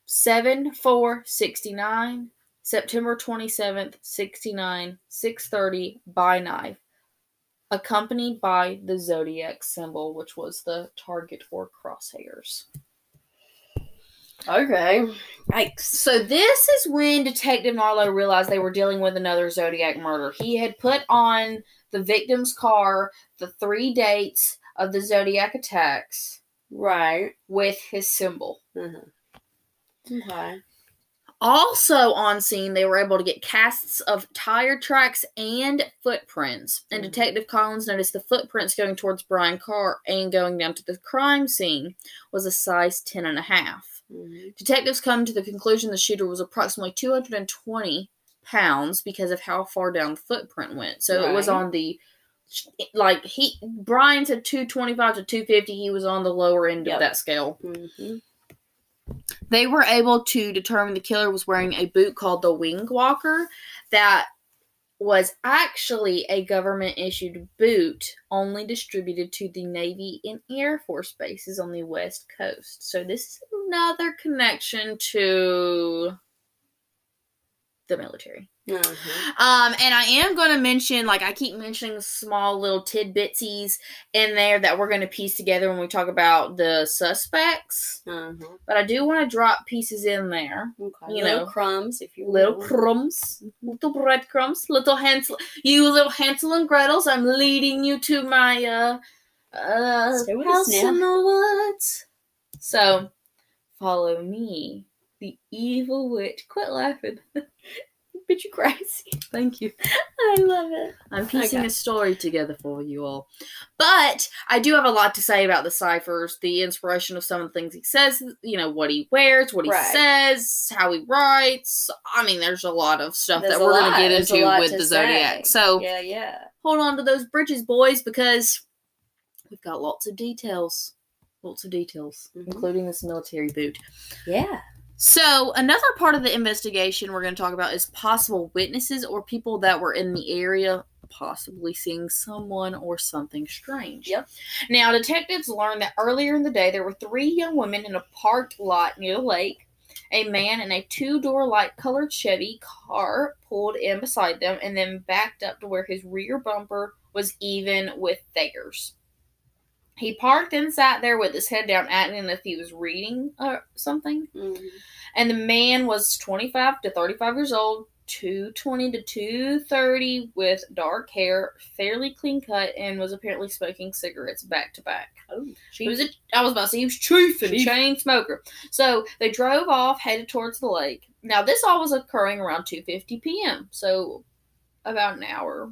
Speaker 2: 7 4 69. September 27th, 69, 630 by knife accompanied by the zodiac symbol, which was the target or crosshairs.
Speaker 1: Okay. Yikes.
Speaker 2: So this is when Detective Narlow realized they were dealing with another zodiac murder. He had put on the victim's car the three dates of the zodiac attacks
Speaker 1: Right.
Speaker 2: with his symbol.
Speaker 1: Uh-huh. Okay.
Speaker 2: Also on scene, they were able to get casts of tire tracks and footprints. And
Speaker 1: Mhm.
Speaker 2: Detective Collins noticed the footprints going towards Brian Carr and going down to the crime scene was a size 10 and a half.
Speaker 1: Mhm.
Speaker 2: Detectives come to the conclusion the shooter was approximately 220 pounds because of how far down the footprint went. So it was on the like he Brian said 225 to 250. He was on the lower end
Speaker 1: Yep.
Speaker 2: of that scale.
Speaker 1: Mhm.
Speaker 2: They were able to determine the killer was wearing a boot called the Wing Walker that was actually a government issued boot only distributed to the Navy and Air Force bases on the West Coast. So this is another connection to the military.
Speaker 1: Uh-huh.
Speaker 2: Um, and I am going to mention, like I keep mentioning small little tidbitsies in there that we're going to piece together when we talk about the suspects.
Speaker 1: Uh-huh.
Speaker 2: But I do want to drop pieces in there.
Speaker 1: Okay.
Speaker 2: You
Speaker 1: little
Speaker 2: know,
Speaker 1: crumbs, if you
Speaker 2: Little
Speaker 1: will.
Speaker 2: crumbs, little breadcrumbs, little Hansel, you little Hansel and Gretel's. I'm leading you to my uh, uh,
Speaker 1: Stay with us
Speaker 2: house in the woods. So, follow me, the evil witch. Quit laughing.
Speaker 1: Bitch, you crazy.
Speaker 2: Thank you.
Speaker 1: I love it.
Speaker 2: I'm piecing
Speaker 1: Okay.
Speaker 2: a story together for you all. But I do have a lot to say about the ciphers, the inspiration of some of the things he says, you know, what he wears, what he
Speaker 1: Right.
Speaker 2: says, how he writes. I mean, there's a lot of stuff
Speaker 1: There's
Speaker 2: that we're going to get into with the Zodiac. So
Speaker 1: Yeah, yeah.
Speaker 2: hold on to those bridges, boys, because we've got lots of details. Lots of details,
Speaker 1: Mhm.
Speaker 2: including this military boot.
Speaker 1: Yeah.
Speaker 2: So, another part of the investigation we're going to talk about is possible witnesses or people that were in the area possibly seeing someone or something strange.
Speaker 1: Yep.
Speaker 2: Now, detectives learned that earlier in the day there were three young women in a parked lot near the lake, a man in a two door light colored Chevy car pulled in beside them and then backed up to where his rear bumper was even with theirs. He parked and sat there with his head down, acting as if he was reading or something.
Speaker 1: Mhm.
Speaker 2: And the man was 25 to 35 years old, 220 to 230, with dark hair, fairly clean cut, and was apparently smoking cigarettes back to back.
Speaker 1: Oh,
Speaker 2: He was a, I was about to say he was chief and
Speaker 1: Chief.
Speaker 2: chain smoker. So they drove off, headed towards the lake. Now this all was occurring around 2:50 p.m. So about an hour,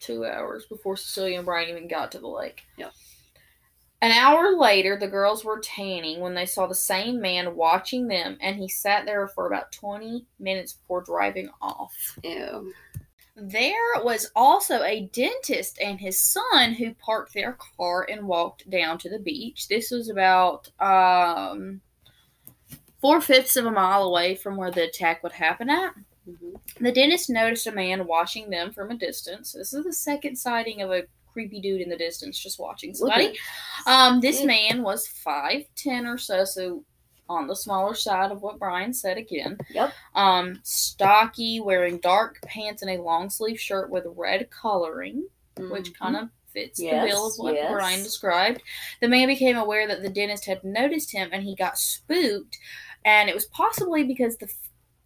Speaker 2: two hours before Cecilia and Brian even got to the lake.
Speaker 1: Yep.
Speaker 2: An hour later, the girls were tanning when they saw the same man watching them, and he sat there for about 20 minutes before driving off.
Speaker 1: Ew.
Speaker 2: There was also a dentist and his son who parked their car and walked down to the beach. This was about um, four fifths of a mile away from where the attack would happen at.
Speaker 1: Mhm.
Speaker 2: The dentist noticed a man watching them from a distance. This is the second sighting of a creepy dude in the distance just watching somebody. Um, this man was five ten or so, so on the smaller side of what Brian said again.
Speaker 1: Yep.
Speaker 2: Um, stocky, wearing dark pants and a long sleeve shirt with red coloring, which
Speaker 1: Mhm.
Speaker 2: kind of fits
Speaker 1: Yes,
Speaker 2: the bill of what
Speaker 1: yes.
Speaker 2: Brian described. The man became aware that the dentist had noticed him, and he got spooked. And it was possibly because the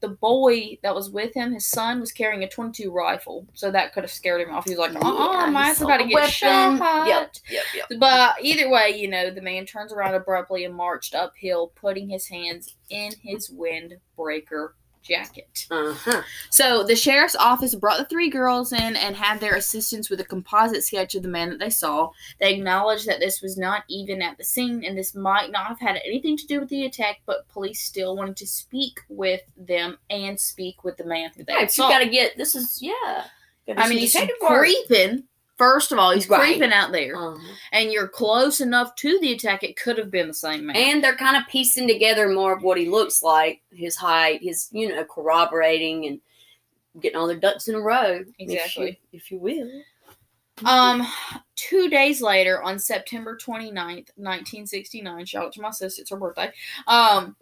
Speaker 2: the boy that was with him, his son, was carrying a 22 rifle, so that could have scared him off. He was like, "Oh,
Speaker 1: Yeah,
Speaker 2: my son's about to get shot."
Speaker 1: Yep, yep, yep.
Speaker 2: But either way, you know, the man turns around abruptly and marched uphill, putting his hands in his windbreaker jacket.
Speaker 1: Uh huh.
Speaker 2: So the sheriff's office brought the three girls in and had their assistance with a composite sketch of the man that they saw. They acknowledged that this was not even at the scene and this might not have had anything to do with the attack, but police still wanted to speak with them and speak with the man that they
Speaker 1: Yeah,
Speaker 2: had
Speaker 1: you gotta get this is yeah.
Speaker 2: I mean, he's creeping. First of all, he's
Speaker 1: Right.
Speaker 2: creeping out there,
Speaker 1: Uh-huh.
Speaker 2: and you're close enough to the attack. It could have been the same man.
Speaker 1: And they're kind of piecing together more of what he looks like, his height, his you know corroborating and getting all their ducks in a row.
Speaker 2: Exactly.
Speaker 1: if you, if you will.
Speaker 2: Um, two days later, on September 29th, 1969, shout out to my sister, it's her birthday. Um,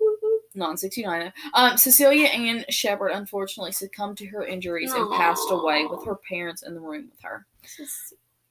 Speaker 2: non 69. Um, Cecilia Ann Shepard unfortunately succumbed to her injuries and passed away with her parents in the room with her.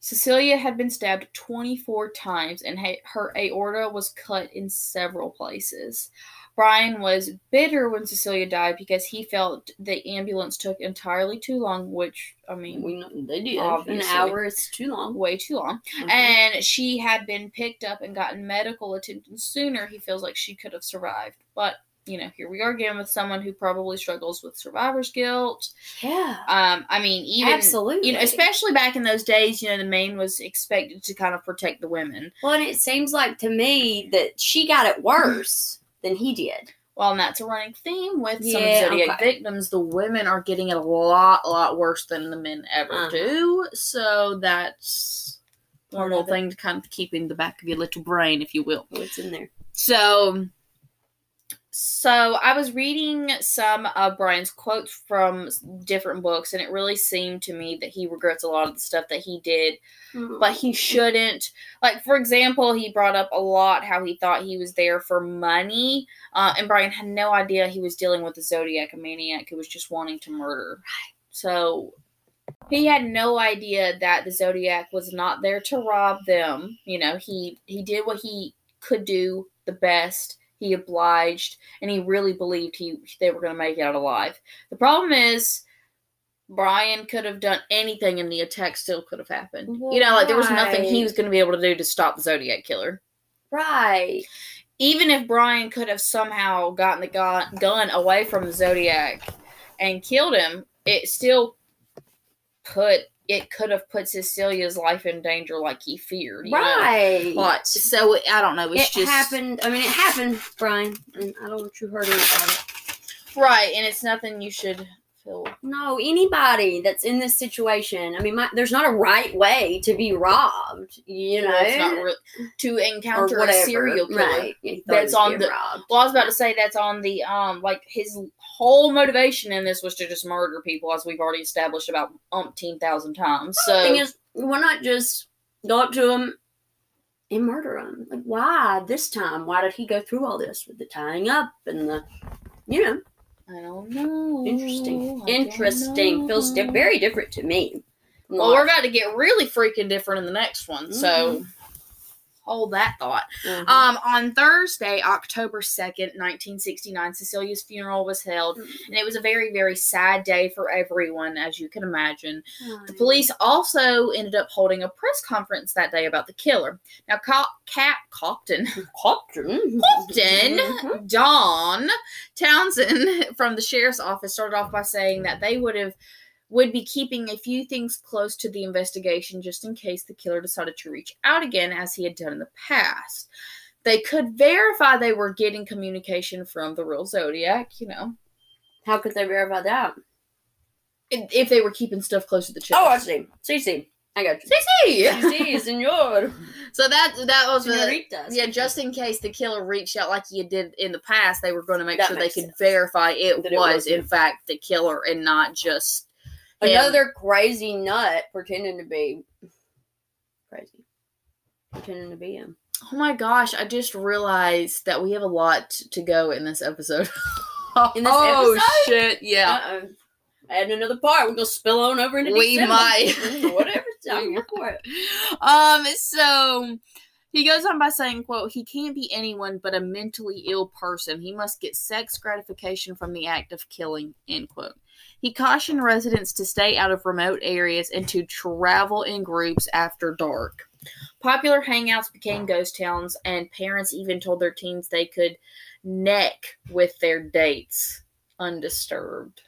Speaker 2: Cecilia had been stabbed 24 times and ha- her aorta was cut in several places. Brian was bitter when Cecilia died because he felt the ambulance took entirely too long, which, I mean,
Speaker 1: We know they do. An hour is too long.
Speaker 2: way too long.
Speaker 1: Mhm.
Speaker 2: And she had been picked up and gotten medical attention sooner. He feels like she could have survived. But, you know, here we are again with someone who probably struggles with survivor's guilt.
Speaker 1: yeah,
Speaker 2: Um, I mean, even
Speaker 1: absolutely.
Speaker 2: you know, especially back in those days, you know, the man was expected to kind of protect the women.
Speaker 1: well, and it seems like to me that she got it worse than he did.
Speaker 2: Well, and that's a running theme with some
Speaker 1: Yeah,
Speaker 2: of Zodiac
Speaker 1: okay.
Speaker 2: victims. The women are getting it a lot, a lot worse than the men ever
Speaker 1: Uh-huh.
Speaker 2: do. So that's little thing to kind of keep in the back of your little brain, if you will.
Speaker 1: What's in there?
Speaker 2: So, so I was reading some of Brian's quotes from different books, and it really seemed to me that he regrets a lot of the stuff that he did, but he shouldn't. Like, for example, he brought up a lot how he thought he was there for money, uh, and Brian had no idea he was dealing with a Zodiac, a maniac who was just wanting to murder. So. He had no idea that the Zodiac was not there to rob them. You know, he he did what he could do the best. He obliged, and he really believed he they were going to make it out alive. The problem is, Brian could have done anything, and the attack still could have happened. You know, like there was nothing he was going to be able to do to stop the Zodiac killer.
Speaker 1: right.
Speaker 2: Even if Brian could have somehow gotten the gun, gun away from the Zodiac and killed him, it still put it could have put Cecilia's life in danger, like he feared. You Know?
Speaker 1: Right.
Speaker 2: But so I don't know. It's
Speaker 1: it
Speaker 2: just
Speaker 1: happened. I mean, it happened, Brian, and I don't want you hurting about it.
Speaker 2: right, and it's nothing you should feel.
Speaker 1: No, anybody that's in this situation. I mean, my, there's not a right way to be robbed. You know,
Speaker 2: Well, it's not re- to encounter a serial killer.
Speaker 1: Right. Yeah, he thought
Speaker 2: That's on the-
Speaker 1: robbed.
Speaker 2: Well, I was about to say that's on the um like his whole motivation in this was to just murder people, as we've already established about umpteen thousand times.
Speaker 1: the thing
Speaker 2: So
Speaker 1: is, why not just go up to him, and murder him. Like, why this time? Why did he go through all this with the tying up and the, you know,
Speaker 2: I don't know.
Speaker 1: interesting.
Speaker 2: I
Speaker 1: Interesting. Feels di- very different to me.
Speaker 2: Well, we're about to get really freaking different in the next one, so mm-hmm. Hold that thought.
Speaker 1: Mhm.
Speaker 2: Um, on Thursday, October 2nd, 1969, Cecilia's funeral was held, and it was a very, very sad day for everyone, as you can imagine. The police also ended up holding a press conference that day about the killer. Now, Co- Cat Copton,
Speaker 1: Copton.
Speaker 2: Copton,
Speaker 1: Mhm.
Speaker 2: Don Townsend from the sheriff's office started off by saying that they would have would be keeping a few things close to the investigation just in case the killer decided to reach out again as he had done in the past. They could verify they were getting communication from the real Zodiac, you know,
Speaker 1: How could they verify that?
Speaker 2: if they were keeping stuff close to the chest.
Speaker 1: Oh, I see. CC. I got you.
Speaker 2: CC.
Speaker 1: CC, senor.
Speaker 2: So that that was yeah, just in case the killer reached out like you did in the past, they were going to make
Speaker 1: That
Speaker 2: sure they could
Speaker 1: sense.
Speaker 2: verify it
Speaker 1: That
Speaker 2: was in fact the killer and not just.
Speaker 1: Another crazy nut pretending to be crazy. Pretending to be him.
Speaker 2: Oh my gosh, I just realized that we have a lot to go in this episode.
Speaker 1: In this
Speaker 2: oh
Speaker 1: episode?
Speaker 2: shit, yeah.
Speaker 1: Uh-oh. Adding another part. We're gonna spill on over into
Speaker 2: We
Speaker 1: December.
Speaker 2: might.
Speaker 1: Whatever. I'm here for it.
Speaker 2: Um so he goes on by saying, quote, he can't be anyone but a mentally ill person. He must get sex gratification from the act of killing, end quote. He cautioned residents to stay out of remote areas and to travel in groups after dark. Popular hangouts became ghost towns, and parents even told their teens they could neck with their dates undisturbed.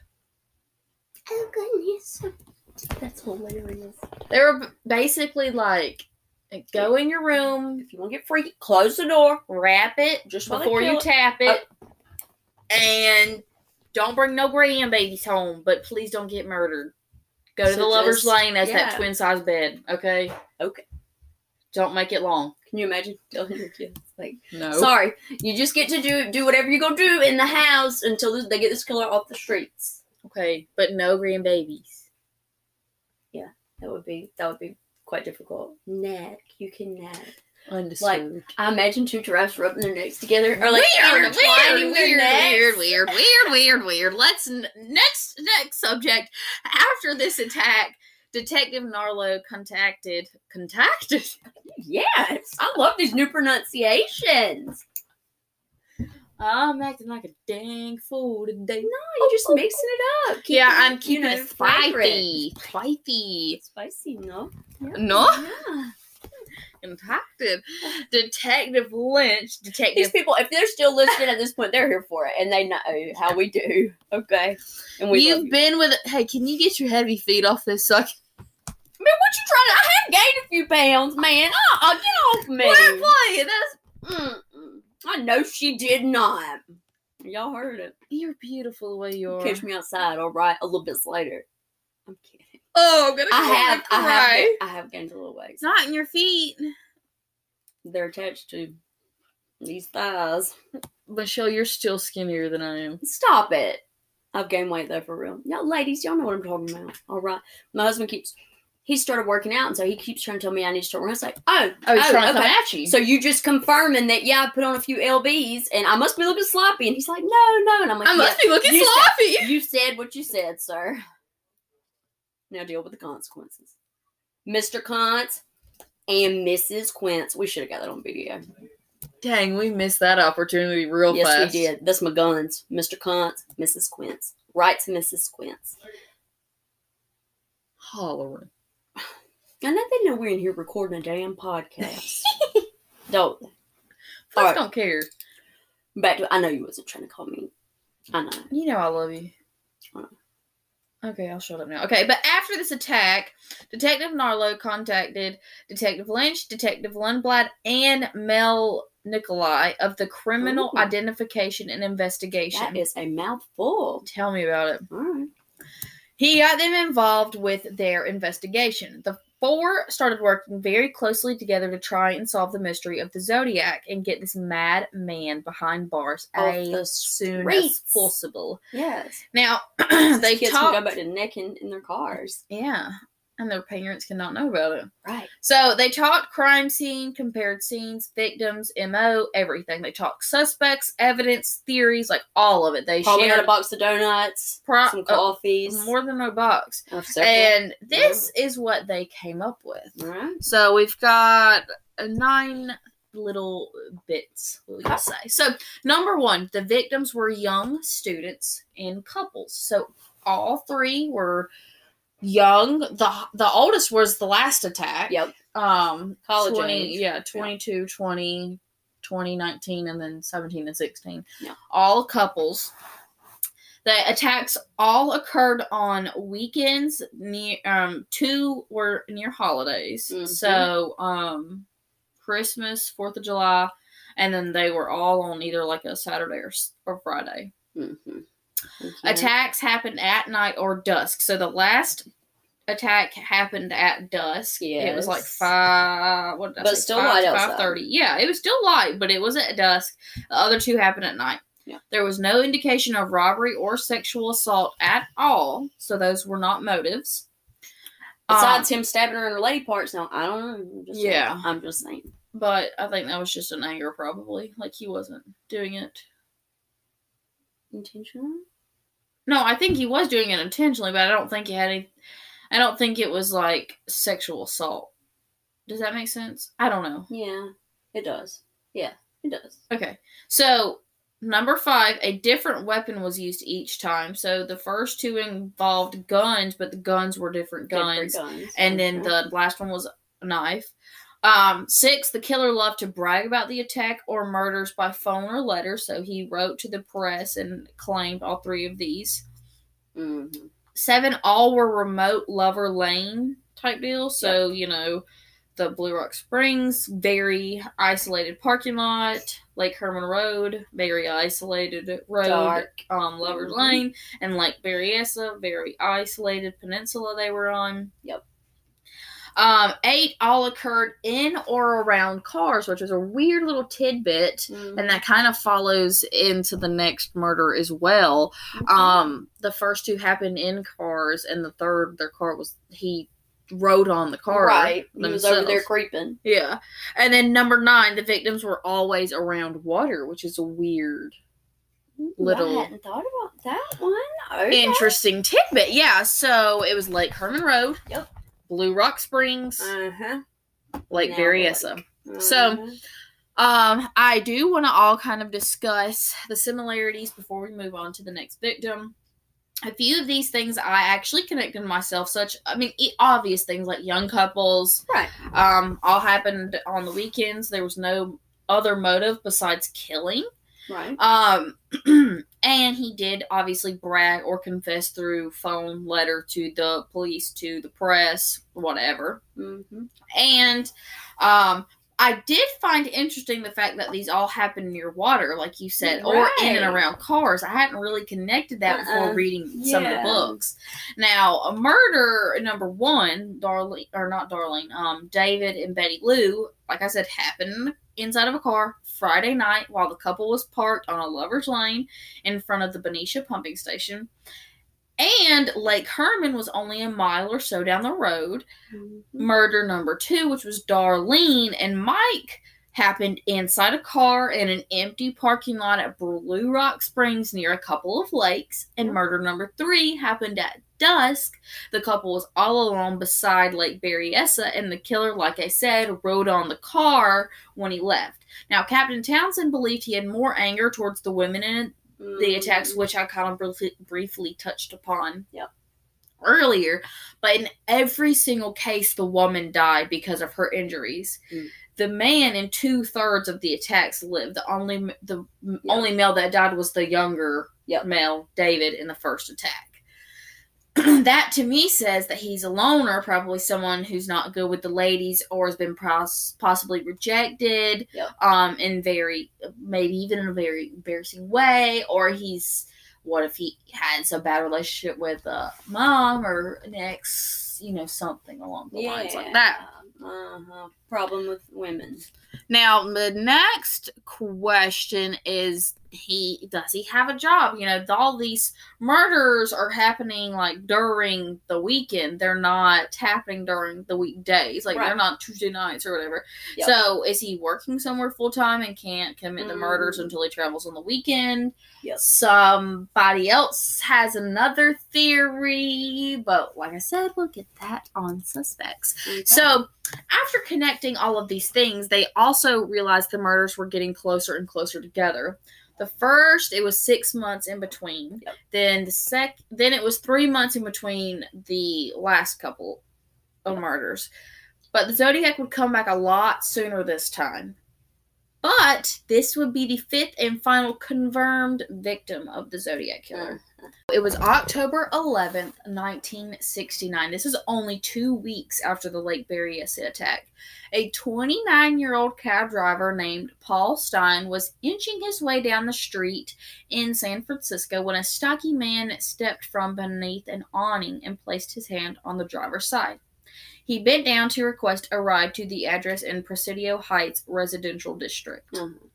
Speaker 1: Oh goodness. That's hilarious.
Speaker 2: They were basically like, go in your room,
Speaker 1: If you want to get freaky, close the door.
Speaker 2: wrap it just before you
Speaker 1: kill-
Speaker 2: tap it, oh. and don't bring no grandbabies home. But please don't get murdered. Go to
Speaker 1: So
Speaker 2: the lovers' lane as
Speaker 1: yeah.
Speaker 2: that twin size bed. Okay.
Speaker 1: Okay.
Speaker 2: Don't make it long.
Speaker 1: Can you imagine telling your kids like,
Speaker 2: No.
Speaker 1: sorry, you just get to do do whatever you gonna do in the house until this, they get this killer off the streets.
Speaker 2: Okay, but no grandbabies.
Speaker 1: Yeah, that would be that would be quite difficult. Neck, you can neck.
Speaker 2: Undisturbed.
Speaker 1: I imagine two giraffes rubbing their necks together, or like
Speaker 2: weird, weird, weird,
Speaker 1: necks.
Speaker 2: weird, weird, weird, weird, weird. Let's n- next next subject. After this attack, Detective Narlow contacted contacted
Speaker 1: Yes, I love these new pronunciations.
Speaker 2: I'm acting like a dang fool today.
Speaker 1: No, you're just mixing it up.
Speaker 2: yeah,
Speaker 1: Keeping
Speaker 2: I'm keeping
Speaker 1: you know,
Speaker 2: it spicy. Spicy.
Speaker 1: Spicy, no?
Speaker 2: No?
Speaker 1: Yeah.
Speaker 2: Contacted. Detective Lynch. Detective.
Speaker 1: These people, if they're still listening at this point, they're here for it, and they know how we do. Okay, and we.
Speaker 2: You've
Speaker 1: you.
Speaker 2: been with. Hey, can you get your heavy feet off this suck?
Speaker 1: Man, what you trying to? I have gained a few pounds, man. Uh get off me.
Speaker 2: We're playing. That's.
Speaker 1: Mm-mm. I know she did not. Y'all heard it.
Speaker 2: You're beautiful the way you are.
Speaker 1: Catch me outside, all right, a little bit later. I'm kidding.
Speaker 2: Oh, I'm gonna
Speaker 1: I have, I have,
Speaker 2: cry.
Speaker 1: I have gained a little weight.
Speaker 2: It's not in your feet.
Speaker 1: They're attached to these thighs.
Speaker 2: Michelle, you're still skinnier than I am.
Speaker 1: Stop it. I've gained weight though, for real. Y'all ladies, y'all know what I'm talking about. All right. My husband keeps, he started working out, and so he keeps trying to tell me I need to start working. I was like, oh,
Speaker 2: Oh, he's oh, trying to come
Speaker 1: okay.
Speaker 2: at you.
Speaker 1: So you just confirming that, yeah, I put on a few LBs, and I must be looking sloppy. And he's like, no, no. And I'm like,
Speaker 2: I must be looking
Speaker 1: you
Speaker 2: sloppy.
Speaker 1: said, you said what you said, sir. Now deal with the consequences. Mr. Kuntz and Mrs. Quince. We should have got that on video.
Speaker 2: Dang, we missed that opportunity real
Speaker 1: yes,
Speaker 2: fast.
Speaker 1: Yes, we did. That's my guns. Mr. Kuntz, Mrs. Quince. Right to Mrs. Quince.
Speaker 2: Hollering.
Speaker 1: I know they know we're in here recording a damn podcast. Don't.
Speaker 2: Folks
Speaker 1: Alright.
Speaker 2: don't care.
Speaker 1: Back to I know you wasn't trying to call me. I know.
Speaker 2: You know I love you.
Speaker 1: I know.
Speaker 2: Okay, I'll shut up now. Okay, but after this attack, Detective Narlow contacted Detective Lynch, Detective Lundblad, and Mel Nicolai of the Criminal
Speaker 1: Ooh.
Speaker 2: Identification and Investigation.
Speaker 1: That is a mouthful.
Speaker 2: Tell me about it.
Speaker 1: All right.
Speaker 2: He got them involved with their investigation. The four started working very closely together to try and solve the mystery of the Zodiac and get this mad man behind bars
Speaker 1: Off
Speaker 2: as soon as possible.
Speaker 1: Yes.
Speaker 2: Now
Speaker 1: They kids can go back to necking in their cars.
Speaker 2: Yeah, and their parents cannot know about it.
Speaker 1: Right.
Speaker 2: So they talked crime scene, compared scenes, victims, MO, everything. They talked suspects, evidence, theories, like all of it. They
Speaker 1: Probably
Speaker 2: shared
Speaker 1: had a box of donuts,
Speaker 2: pro-
Speaker 1: some
Speaker 2: uh,
Speaker 1: coffees.
Speaker 2: more than a box.
Speaker 1: several.
Speaker 2: And this is what they came up with.
Speaker 1: All right.
Speaker 2: So we've got uh, nine little bits, we'll say. So number one, the victims were young students in couples. So all three were young. The the oldest was the last attack.
Speaker 1: Yep.
Speaker 2: Um
Speaker 1: College
Speaker 2: 20,
Speaker 1: age.
Speaker 2: Yeah, 22, 20, 2019, and then 17 and 16.
Speaker 1: Yeah.
Speaker 2: All couples. The attacks all occurred on weekends. Near um, two were near holidays,
Speaker 1: Mhm.
Speaker 2: so um, Christmas, Fourth of July, and then they were all on either like a Saturday or, or Friday.
Speaker 1: Mm-hmm.
Speaker 2: Attacks happened at night or dusk. So the last attack happened at dusk. Yeah, It was like five. What did I
Speaker 1: But
Speaker 2: say?
Speaker 1: still
Speaker 2: five,
Speaker 1: light.
Speaker 2: Five thirty. Yeah, it was still light, but it was at dusk. The other two happened at night.
Speaker 1: Yeah.
Speaker 2: There was no indication of robbery or sexual assault at all, so those were not motives.
Speaker 1: Besides
Speaker 2: Um,
Speaker 1: him stabbing her in her lady parts, now I don't know. I'm just saying.
Speaker 2: Yeah.
Speaker 1: I'm just saying.
Speaker 2: but I think that was just an anger, probably. Like he wasn't doing it.
Speaker 1: Intentional?
Speaker 2: No, I think he was doing it intentionally, but I don't think he had any. I don't think it was like sexual assault. Does that make sense? I don't know.
Speaker 1: Yeah, it does. Yeah, it does.
Speaker 2: Okay, so number five, a different weapon was used each time. So the first two involved guns, but the guns were different guns,
Speaker 1: Different guns.
Speaker 2: and then the last one was a knife. Um, six, the killer loved to brag about the attack or murders by phone or letter, so he wrote to the press and claimed all three of these.
Speaker 1: Mhm.
Speaker 2: seven all were remote lover lane type deals so you know the blue rock springs very isolated parking lot lake herman road very isolated road
Speaker 1: Dark.
Speaker 2: um lovers
Speaker 1: Mhm.
Speaker 2: lane and lake berryessa very isolated peninsula they were on
Speaker 1: Yep.
Speaker 2: Um eight all occurred in or around cars which is a weird little tidbit
Speaker 1: Mhm.
Speaker 2: and that kind of follows into the next murder as well
Speaker 1: Okay.
Speaker 2: um, the first two happened in cars, and the third, their car was he rode on the car.
Speaker 1: right. He was over there creeping.
Speaker 2: Yeah, and then number nine, the victims were always around water, which is a weird, Little-
Speaker 1: I hadn't thought about that one. Okay.
Speaker 2: interesting tidbit. Yeah, so it was Lake Herman Road.
Speaker 1: Yep.
Speaker 2: Blue Rock Springs,
Speaker 1: Uh huh.
Speaker 2: Lake
Speaker 1: now
Speaker 2: Berryessa.
Speaker 1: Uh-huh.
Speaker 2: So- Um, I do want to all kind of discuss the similarities before we move on to the next victim. A few of these things I actually connected myself, such I mean, e- obvious things like young couples,
Speaker 1: right.
Speaker 2: um, all happened on the weekends. There was no other motive besides killing.
Speaker 1: Right.
Speaker 2: Um, and he did obviously brag or confess through phone, letter to the police, to the press, whatever.
Speaker 1: Mm-hmm.
Speaker 2: And um, I did find interesting the fact that these all happen near water, like you said, or in and around cars. I hadn't really connected that before
Speaker 1: Uh-uh.
Speaker 2: reading some of the books. Now, a murder number one, Darlene or not Darlene, um, David and Betty Lou, like I said, happened inside of a car Friday night while the couple was parked on a lover's lane in front of the Benicia pumping station. And Lake Herman was only a mile or so down the road
Speaker 1: Mm-hmm.
Speaker 2: murder number two, which was Darlene and Mike, happened inside a car in an empty parking lot at Blue Rock Springs near a couple of lakes. And murder number three happened at dusk. The couple was all alone beside Lake Berryessa, and the killer, like I said, rode on the car when he left. Now, Captain Townsend believed he had more anger towards the women in the attacks, which I kind of briefly, briefly touched upon
Speaker 1: Yep.
Speaker 2: earlier. But in every single case, the woman died because of her injuries.
Speaker 1: Mm.
Speaker 2: The man in two thirds of the attacks lived. The only the only male that died was the younger
Speaker 1: Yep.
Speaker 2: male, David, in the first attack. that to me says that he's a loner, probably someone who's not good with the ladies or has been pos- possibly rejected
Speaker 1: Yep.
Speaker 2: um in very maybe even in a very embarrassing way or he's what if he has a bad relationship with a mom or an ex you know something along the lines like that
Speaker 1: Uh-huh. Problem with women.
Speaker 2: Now, the next question is he does he have a job? You know, all these murders are happening like during the weekend. They're not happening during the weekdays. Like
Speaker 1: Right.
Speaker 2: they're not Tuesday nights or whatever.
Speaker 1: Yep.
Speaker 2: So, is he working somewhere full time and can't commit the murders
Speaker 1: Mm.
Speaker 2: until he travels on the weekend?
Speaker 1: Yes.
Speaker 2: Somebody else has another theory, but like I said, we'll get that on suspects.
Speaker 1: Okay.
Speaker 2: So, after connecting all of these things, they also realized the murders were getting closer and closer together. The first, it was six months in between.
Speaker 1: Yep.
Speaker 2: Then the sec, then it was three months in between the last couple of murders. But the Zodiac would come back a lot sooner this time. But this would be the fifth and final confirmed victim of the Zodiac killer. It was October 11th, 1969. This is only two weeks after the Lake Berryessa attack. A 29 year old cab driver named Paul Stine was inching his way down the street in San Francisco when a stocky man stepped from beneath an awning and placed his hand on the driver's side. He bent down to request a ride to the address in Presidio Heights residential district.
Speaker 1: Mhm.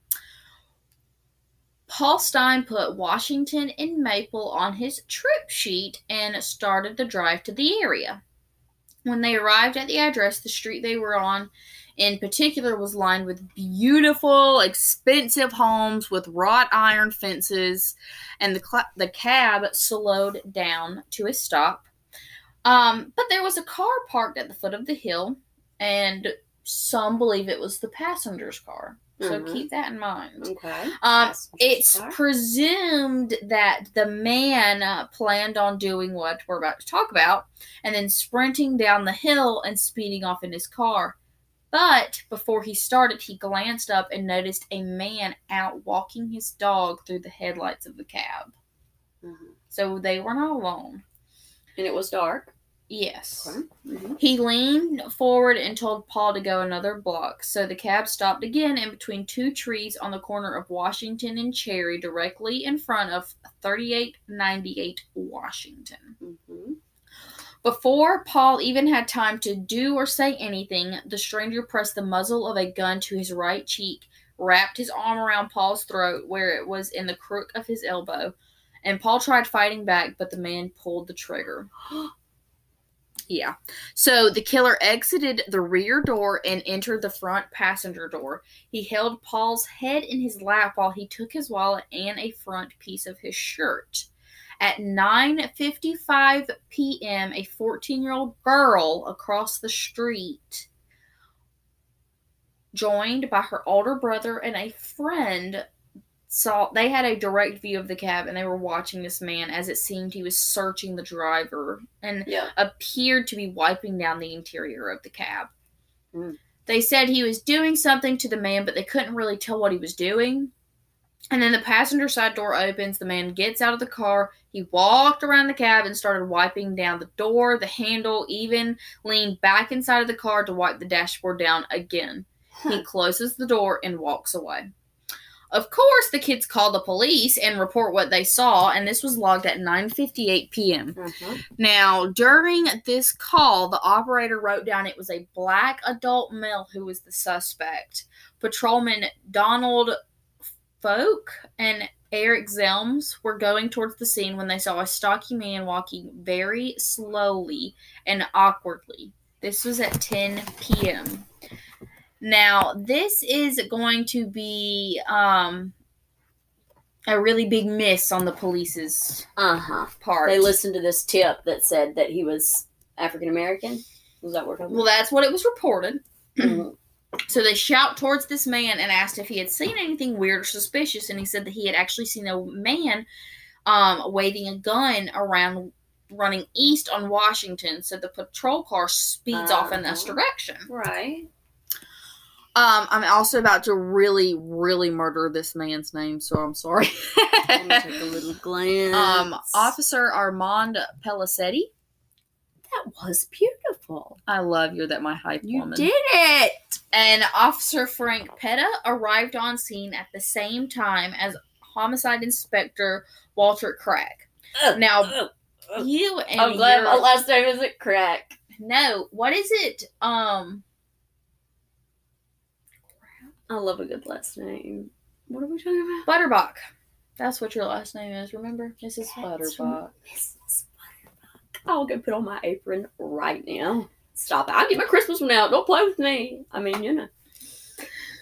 Speaker 2: Paul Stine put Washington and Maple on his trip sheet and started the drive to the area. When they arrived at the address, the street they were on in particular was lined with beautiful, expensive homes with wrought iron fences, and the cl- the cab slowed down to a stop. Um, but there was a car parked at the foot of the hill, and some believe it was the passenger's car. So
Speaker 1: Mhm.
Speaker 2: keep that in mind.
Speaker 1: Okay.
Speaker 2: Um, it's presumed that the man uh, planned on doing what we're about to talk about and then sprinting down the hill and speeding off in his car. But before he started, he glanced up and noticed a man out walking his dog through the headlights of the cab.
Speaker 1: Mhm.
Speaker 2: So they were not alone.
Speaker 1: And it was dark.
Speaker 2: Yes.
Speaker 1: Okay. Mhm.
Speaker 2: He leaned forward and told Paul to go another block, so the cab stopped again in between two trees on the corner of Washington and Cherry, directly in front of 3898 Washington.
Speaker 1: Mhm.
Speaker 2: Before Paul even had time to do or say anything, the stranger pressed the muzzle of a gun to his right cheek, wrapped his arm around Paul's throat where it was in the crook of his elbow, and Paul tried fighting back, but the man pulled the trigger. Yeah. So the killer exited the rear door and entered the front passenger door. He held Paul's head in his lap while he took his wallet and a front piece of his shirt. At 9:55 p.m., a 14-year-old girl across the street, joined by her older brother and a friend, saw they had a direct view of the cab and they were watching this man as it seemed he was searching the driver and
Speaker 1: Yeah.
Speaker 2: appeared to be wiping down the interior of the cab.
Speaker 1: Mm.
Speaker 2: They said he was doing something to the man, but they couldn't really tell what he was doing. And then the passenger side door opens. The man gets out of the car. He walked around the cab and started wiping down the door, the handle, even leaned back inside of the car to wipe the dashboard down again. He closes the door and walks away. Of course, the kids call the police and report what they saw, and this was logged at 9:58 p.m.
Speaker 1: Mhm.
Speaker 2: Now, during this call, the operator wrote down it was a black adult male who was the suspect. Patrolman Donald Folk and Eric Zelms were going towards the scene when they saw a stocky man walking very slowly and awkwardly. This was at 10 p.m. Now, this is going to be um, a really big miss on the police's
Speaker 1: Uh-huh.
Speaker 2: part.
Speaker 1: They listened to this tip that said that he was African American. Was that what
Speaker 2: Well, that's what it was reported.
Speaker 1: about?
Speaker 2: So they shout towards this man and asked if he had seen anything weird or suspicious, and he said that he had actually seen a man um, waving a gun around, running east on Washington. So the patrol car speeds off in this
Speaker 1: Uh-huh.
Speaker 2: direction.
Speaker 1: right.
Speaker 2: Um, I'm also about to really, really murder this man's name, so I'm sorry.
Speaker 1: Let me take a little glance.
Speaker 2: um, Officer Armand Pelissetti.
Speaker 1: that was beautiful.
Speaker 2: I love you, that my hype
Speaker 1: You
Speaker 2: woman.
Speaker 1: You did it.
Speaker 2: and Officer Frank Petta arrived on scene at the same time as Homicide Inspector Walter Crack.
Speaker 1: Ugh,
Speaker 2: Now,
Speaker 1: ugh, ugh.
Speaker 2: you and
Speaker 1: I'm glad my
Speaker 2: your-
Speaker 1: last name isn't crack.
Speaker 2: no, what is it? Um,
Speaker 1: I love a good last name. What are we talking about?
Speaker 2: Butterbuck. That's what your last name is, remember? Mrs.
Speaker 1: That's
Speaker 2: Butterbuck.
Speaker 1: Mrs. Butterbuck. I'll go put on my apron right now. Stop it. I'll get my Christmas one out. Don't play with me. I mean, you know.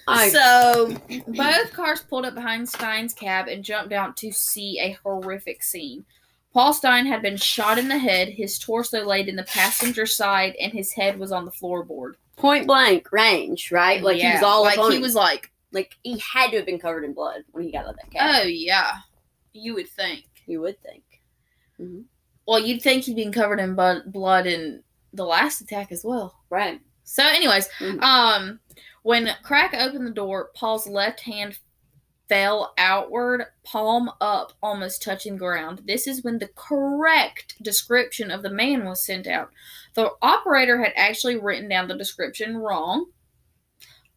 Speaker 1: I,
Speaker 2: So, both cars pulled up behind Stine's cab and jumped out to see a horrific scene. Paul Stine had been shot in the head, his torso laid in the passenger side, and his head was on the floorboard.
Speaker 1: Point blank range, right? Like he was all
Speaker 2: like
Speaker 1: up on
Speaker 2: he
Speaker 1: him.
Speaker 2: was like,
Speaker 1: like he had to have been covered in blood when he got out of that cab.
Speaker 2: oh yeah, you would think.
Speaker 1: You would think.
Speaker 2: Well, you'd think he'd been covered in bu- blood in the last attack as well.
Speaker 1: Right.
Speaker 2: So, anyways,
Speaker 1: Mhm.
Speaker 2: um, when Crack opened the door, Paul's left hand fell outward, palm up, almost touching ground. This is when the correct description of the man was sent out. The operator had actually written down the description wrong.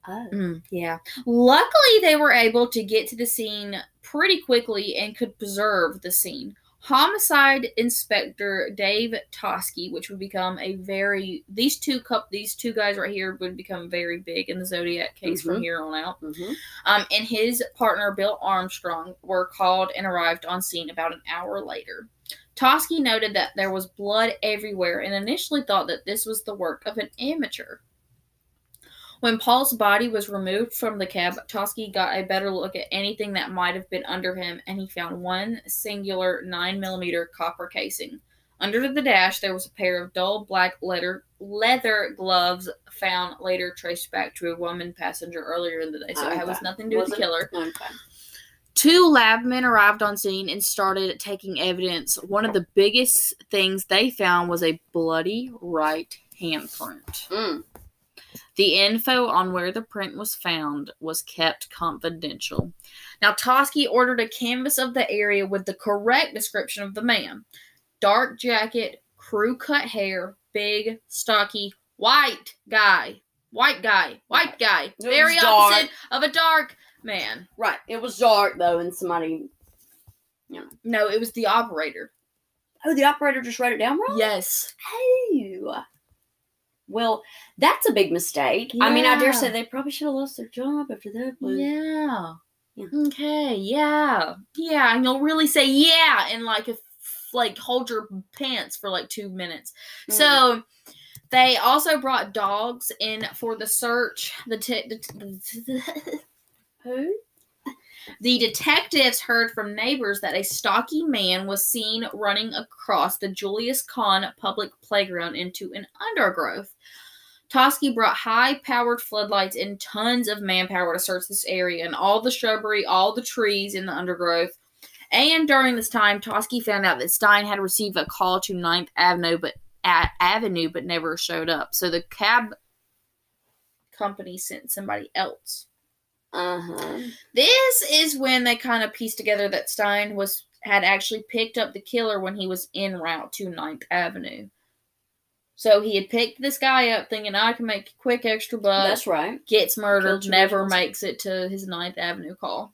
Speaker 1: Oh.
Speaker 2: Mm, yeah. Luckily, they were able to get to the scene pretty quickly and could preserve the scene. Homicide Inspector Dave Toschi, which would become a very these two cup these two guys right here would become very big in the Zodiac case from
Speaker 1: Mhm.
Speaker 2: here on out.
Speaker 1: hmm
Speaker 2: Um, and his partner Bill Armstrong were called and arrived on scene about an hour later. Toschi noted that there was blood everywhere and initially thought that this was the work of an amateur. When Paul's body was removed from the cab, Toschi got a better look at anything that might have been under him, and he found one singular 9mm copper casing. Under the dash, there was a pair of dull black leather leather gloves found later traced back to a woman passenger earlier in the day. So it
Speaker 1: Okay.
Speaker 2: was nothing to do with the killer.
Speaker 1: Okay.
Speaker 2: Two lab men arrived on scene and started taking evidence. One of the biggest things they found was a bloody right handprint.
Speaker 1: Mm.
Speaker 2: The info on where the print was found was kept confidential. Now, Toschi ordered a canvas of the area with the correct description of the man dark jacket, crew cut hair, big, stocky, white guy. White guy, white guy.
Speaker 1: It
Speaker 2: Very
Speaker 1: was dark.
Speaker 2: opposite of a dark man.
Speaker 1: Right. It was dark though, and somebody.
Speaker 2: No, it was the operator.
Speaker 1: Oh, the operator just wrote it down wrong.
Speaker 2: Yes.
Speaker 1: Oh. Well, that's a big mistake. I mean, I dare say they probably should have lost their job after that. But
Speaker 2: Yeah.
Speaker 1: Yeah.
Speaker 2: Okay. Yeah. Yeah. And you'll really say yeah and like if like hold your pants for like two minutes.
Speaker 1: Mm.
Speaker 2: So they also brought dogs in for the search. The, te- the,
Speaker 1: who?
Speaker 2: The detectives heard from neighbors that a stocky man was seen running across the Julius Kahn public playground into an undergrowth. Toschi brought high powered floodlights and tons of manpower to search this area and all the shrubbery, all the trees in the undergrowth. And during this time, Toschi found out that Stine had received a call to 9th Avenue, but a- Avenue, but never showed up. So the cab company sent somebody else.
Speaker 1: Uh huh.
Speaker 2: This is when they kind of pieced together that Stine was had actually picked up the killer when he was en route to 9th Avenue. So he had picked this guy up thinking I can make a quick extra buck,
Speaker 1: That's right.
Speaker 2: gets murdered,
Speaker 1: Killed
Speaker 2: never makes it to his 9th Avenue call.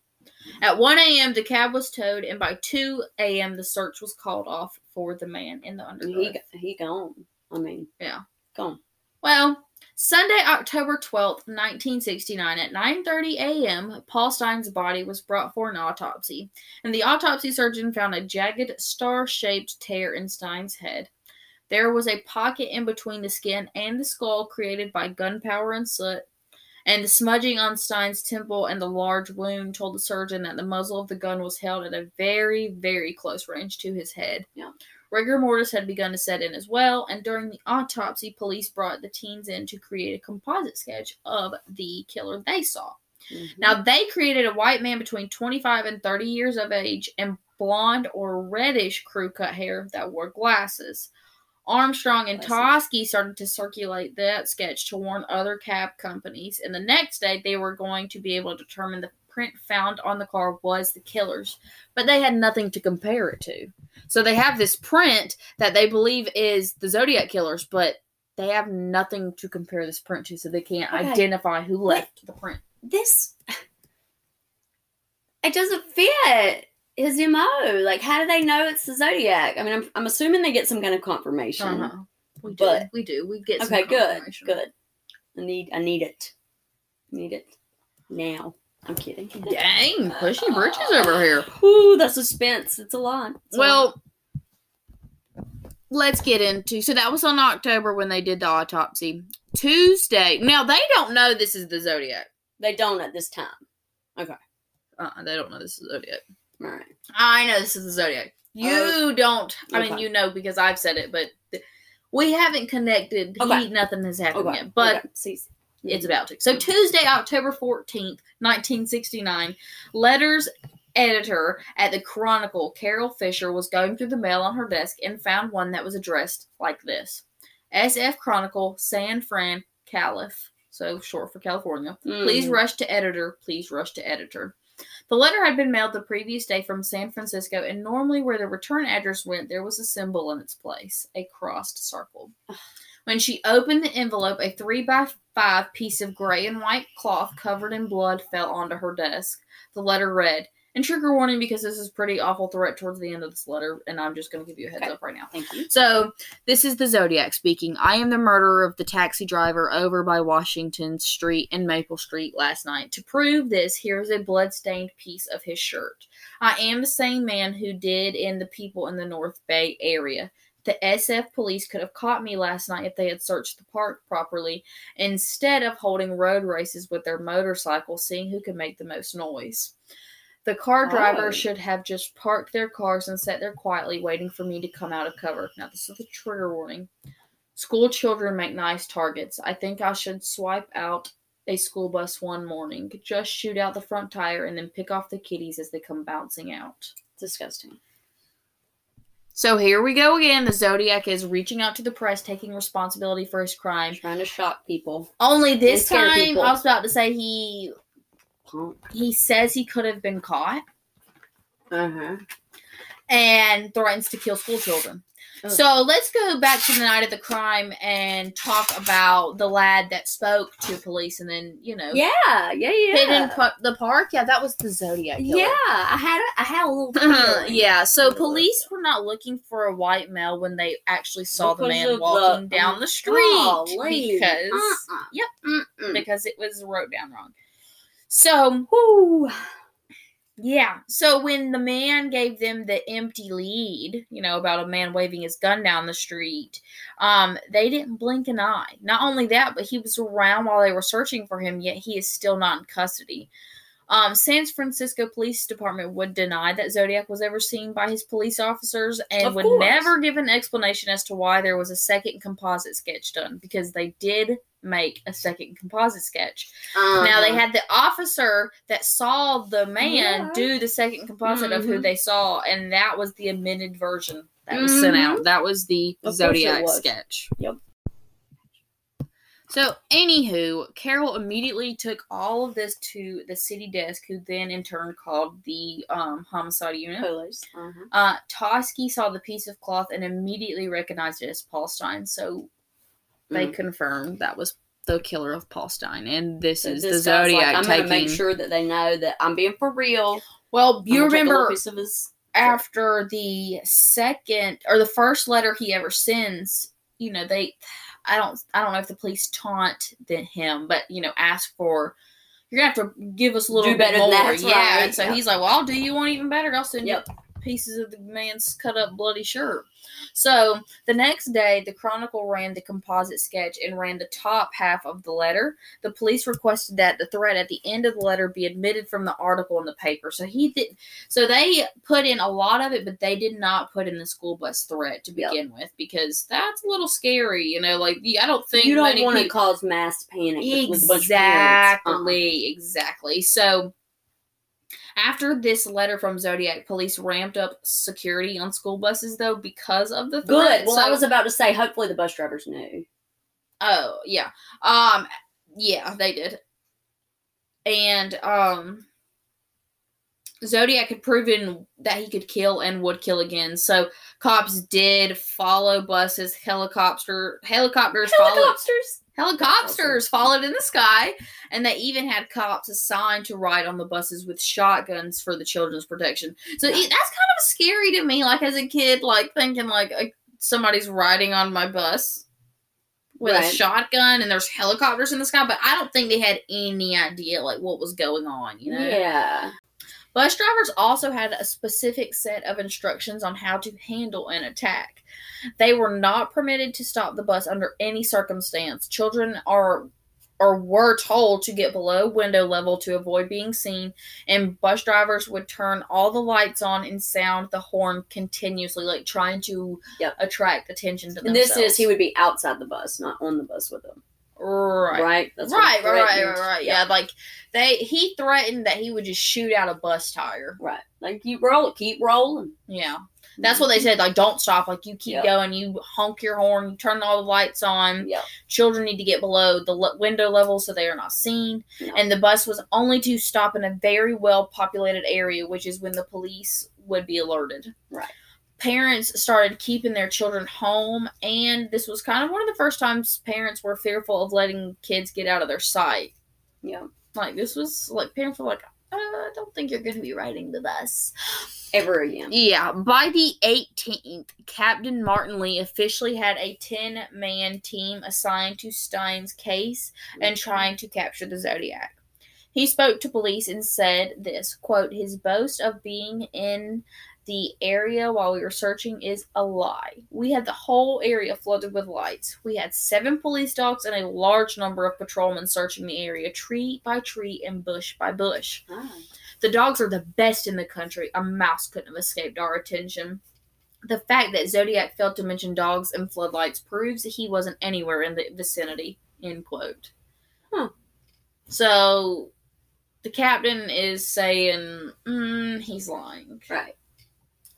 Speaker 2: At 1 a.m., the cab was towed, and by 2 a.m., the search was called off for the man in the undergrowth.
Speaker 1: He he gone. I mean,
Speaker 2: Yeah.
Speaker 1: gone.
Speaker 2: Well, Sunday, October 12th, 1969 at 9:30 a.m., Paul Stine's body was brought for an autopsy, and the autopsy surgeon found a jagged star-shaped tear in Stine's head. There was a pocket in between the skin and the skull created by gunpowder and soot, and the smudging on Stine's temple and the large wound told the surgeon that the muzzle of the gun was held at a very, very close range to his head.
Speaker 1: Yeah.
Speaker 2: Rigor mortis had begun to set in as well, and during the autopsy, police brought the teens in to create a composite sketch of the killer they saw.
Speaker 1: Mhm.
Speaker 2: Now, they created a white man between 25 and 30 years of age and blonde or reddish crew cut hair that wore glasses. Armstrong and. Toschi started to circulate that sketch to warn other cab companies, and the next day they were going to be able to determine the print found on the car was the killer's, but they had nothing to compare it to. So they have this print that they believe is the Zodiac killer's, but they have nothing to compare this print to, so they can't
Speaker 1: Okay.
Speaker 2: identify who left the print.
Speaker 1: this it doesn't fit his mo. Like, how do they know it's the zodiac? I mean, I'm I'm assuming they get some kind of confirmation.
Speaker 2: Uh-huh. We do.
Speaker 1: But-
Speaker 2: we do. We get some
Speaker 1: Okay, good, good. I need I need it. Need it. now. I'm kidding.
Speaker 2: Dang, pushy britches over here.
Speaker 1: Ooh, the suspense. It's a lot. It's a lot.
Speaker 2: Well, let's get into. So that was on October when they did the autopsy. Tuesday. Now they don't know this is the zodiac.
Speaker 1: they don't at this time. Okay.
Speaker 2: Uh, they don't know this is the zodiac.
Speaker 1: All right.
Speaker 2: I know this is the zodiac. You don't. I mean, you know because I've said it, but th- we haven't connected.
Speaker 1: Okay.
Speaker 2: He, nothing has happened
Speaker 1: Okay.
Speaker 2: yet, but
Speaker 1: okay.
Speaker 2: It's about to. So Tuesday, October fourteenth, nineteen sixty nine, letters editor at the Chronicle, Carol Fisher, was going through the mail on her desk and found one that was addressed like this: SF Chronicle, San Fran, Calif. So short for California. Please
Speaker 1: Mm.
Speaker 2: rush to editor. Please rush to editor. The letter had been mailed the previous day from San Francisco, and normally where the return address went, there was a symbol in its place a crossed circle. When she opened the envelope, a three by five piece of gray and white cloth covered in blood fell onto her desk. The letter read, and trigger warning because this is pretty awful threat towards the end of this letter, and I'm just going to give you a heads
Speaker 1: Okay.
Speaker 2: up right now.
Speaker 1: Thank you.
Speaker 2: So, this is the Zodiac speaking. I am the murderer of the taxi driver over by Washington Street and Maple Street last night. To prove this, here is a blood-stained piece of his shirt. I am the same man who did in the people in the North Bay area. The SF police could have caught me last night if they had searched the park properly, instead of holding road races with their motorcycles, seeing who could make the most noise. The car oh. driver
Speaker 1: Oh.
Speaker 2: should have just parked their cars and sat there quietly, waiting for me to come out of cover. Now, this is a trigger warning. School children make nice targets. I think I should swipe out a school bus one morning, just shoot out the front tire, and then pick off the kiddies as they come bouncing out.
Speaker 1: Disgusting.
Speaker 2: So here we go again. The Zodiac is reaching out to the press, taking responsibility for his crime.
Speaker 1: Trying to shock people.
Speaker 2: Only this time,
Speaker 1: people.
Speaker 2: I was about to say he he says he could have been caught
Speaker 1: Uh huh.
Speaker 2: and threatens to kill school children.
Speaker 1: Ugh.
Speaker 2: So let's go back to the night of the crime and talk about the lad that spoke to police and then you know
Speaker 1: Yeah, yeah, yeah.
Speaker 2: hid in pu- the park. Yeah, that was the Zodiac. killer.
Speaker 1: yeah, I had a, I had a little.
Speaker 2: Uh-huh, yeah, so police were not looking for a white male when they actually saw the man walking
Speaker 1: the-
Speaker 2: down the street
Speaker 1: Golly.
Speaker 2: because
Speaker 1: Uh-uh.
Speaker 2: Yep.
Speaker 1: Mm-mm.
Speaker 2: because it was wrote down wrong. So
Speaker 1: Woo.
Speaker 2: Yeah, so when the man gave them the empty lead, you know, about a man waving his gun down the street, um, they didn't blink an eye. Not only that, but he was around while they were searching for him, yet he is still not in custody. Um, San Francisco Police Department would deny that Zodiac was ever seen by his police officers and
Speaker 1: Of
Speaker 2: would
Speaker 1: course.
Speaker 2: never give an explanation as to why there was a second composite sketch done because they did make a second composite sketch. Now they
Speaker 1: Uh-huh.
Speaker 2: had the officer that saw the man
Speaker 1: Yeah.
Speaker 2: do the second composite of who
Speaker 1: Mhm.
Speaker 2: they saw, and that was the amended version that was sent
Speaker 1: Mhm.
Speaker 2: out. That was the
Speaker 1: Of
Speaker 2: Zodiac
Speaker 1: was.
Speaker 2: sketch.
Speaker 1: Yep.
Speaker 2: So, anywho, Carol immediately took all of this to the city desk, who then in turn called the um, homicide unit.
Speaker 1: Police. Uh-huh.
Speaker 2: Uh, Toschi saw the piece of cloth and immediately recognized it as Paul Stine. So they
Speaker 1: Mm.
Speaker 2: confirmed that was the killer of Paul Stine, and this
Speaker 1: So
Speaker 2: is the
Speaker 1: this guy's
Speaker 2: Zodiac
Speaker 1: Like, I'm
Speaker 2: taking.
Speaker 1: gonna make sure that they know that I'm being for real.
Speaker 2: well, you
Speaker 1: gonna take a little
Speaker 2: remember
Speaker 1: his.
Speaker 2: after the second or the first letter he ever sends, you know, they I don't I don't know if the police taunt the, him, but you know, ask for you're gonna have to give us a little
Speaker 1: Do
Speaker 2: bit
Speaker 1: better
Speaker 2: more.
Speaker 1: than that,
Speaker 2: yeah.
Speaker 1: right,
Speaker 2: And so
Speaker 1: yeah.
Speaker 2: he's like, Well, I'll do you one even better. I'll send
Speaker 1: Yep.
Speaker 2: you pieces of the man's cut up bloody shirt. So the next day the Chronicle ran the composite sketch and ran the top half of the letter. The police requested that the threat at the end of the letter be admitted from the article in the paper. So he did so they put in a lot of it, but they did not put in the school bus threat to
Speaker 1: Yep.
Speaker 2: begin with because that's a little scary. You know, like I don't think
Speaker 1: You don't want to cause mass panic with, with a bunch of parents. Uh-uh.
Speaker 2: Exactly, exactly. So after this letter from Zodiac, police ramped up security on school buses though because of the threat. Good.
Speaker 1: Well,
Speaker 2: So-
Speaker 1: I was about to say, hopefully the bus drivers knew.
Speaker 2: Oh, yeah. Um yeah, they did. And um Zodiac had proven that he could kill and would kill again. So cops did follow buses, helicopter helicopters followed
Speaker 1: Helicopters.
Speaker 2: followed in the sky, and they even had cops assigned to ride on the buses with shotguns for the children's protection. So it, that's kind of scary to me, like as a kid, like thinking like uh, somebody's riding on my bus. with a shotgun and there's helicopters in the sky, but I don't think they had any idea like what was going on, you know.
Speaker 1: Yeah.
Speaker 2: Bus drivers also had a specific set of instructions on how to handle an attack. They were not permitted to stop the bus under any circumstance. Children are or were told to get below window level to avoid being seen, and bus drivers would turn all the lights on and sound the horn continuously, like trying to
Speaker 1: Yep.
Speaker 2: attract attention to
Speaker 1: And
Speaker 2: themselves.
Speaker 1: this is he would be outside the bus, not on the bus with them.
Speaker 2: Right.
Speaker 1: Right. what
Speaker 2: right, right, right, right, right. Yeah, like they he threatened that he would just shoot out a bus tire.
Speaker 1: Right. Like keep rolling, keep rolling.
Speaker 2: Yeah. That's what they mm-hmm. said. Like, don't stop. Like, you keep
Speaker 1: Yep.
Speaker 2: going. You honk your horn. You turn all the lights on.
Speaker 1: Yep.
Speaker 2: Children need to get below the le- window level so they are not seen.
Speaker 1: Yeah.
Speaker 2: And the bus was only to stop in a very well populated area, which is when the police would be alerted.
Speaker 1: Right.
Speaker 2: Parents started keeping their children home, and this was kind of one of the first times parents were fearful of letting kids get out of their sight.
Speaker 1: Yeah.
Speaker 2: Like, this was like parents were like, uh, I don't think you're going to be riding the bus.
Speaker 1: Ever again.
Speaker 2: Yeah, by the 18th, Captain Martin Lee officially had a 10 man team assigned to Stine's case and trying to capture the Zodiac. He spoke to police and said this quote, His boast of being in the area while we were searching is a lie. We had the whole area flooded with lights. We had seven police dogs and a large number of patrolmen searching the area, tree by tree and bush by bush.
Speaker 1: Ah.
Speaker 2: The dogs are the best in the country. A mouse couldn't have escaped our attention. The fact that Zodiac failed to mention dogs and floodlights proves that he wasn't anywhere in the vicinity. End quote.
Speaker 1: Huh.
Speaker 2: So the captain is saying mm, he's lying.
Speaker 1: Right.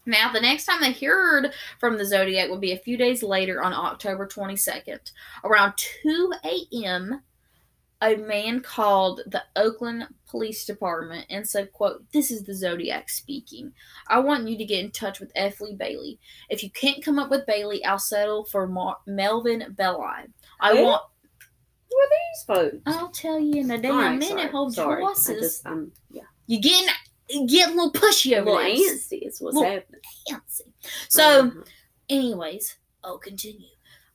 Speaker 2: Now, the next time they heard from the Zodiac would be a few days later on October 22nd. Around 2 a.m., a man called the Oakland Police Department and said, quote, This is the Zodiac speaking. I want you to get in touch with F. Lee Bailey. If you can't come up with Bailey, I'll settle for Mar- Melvin Belli. I
Speaker 1: Who?
Speaker 2: want...
Speaker 1: Who are these folks?
Speaker 2: I'll tell you in a damn minute,
Speaker 1: sorry,
Speaker 2: hold your
Speaker 1: sorry. I
Speaker 2: horses.
Speaker 1: just, I'm, yeah.
Speaker 2: You getting... Get a little pushy
Speaker 1: A
Speaker 2: over
Speaker 1: little
Speaker 2: there.
Speaker 1: antsy is what's happening.
Speaker 2: Fancy. So...
Speaker 1: Mhm.
Speaker 2: Anyways, I'll continue.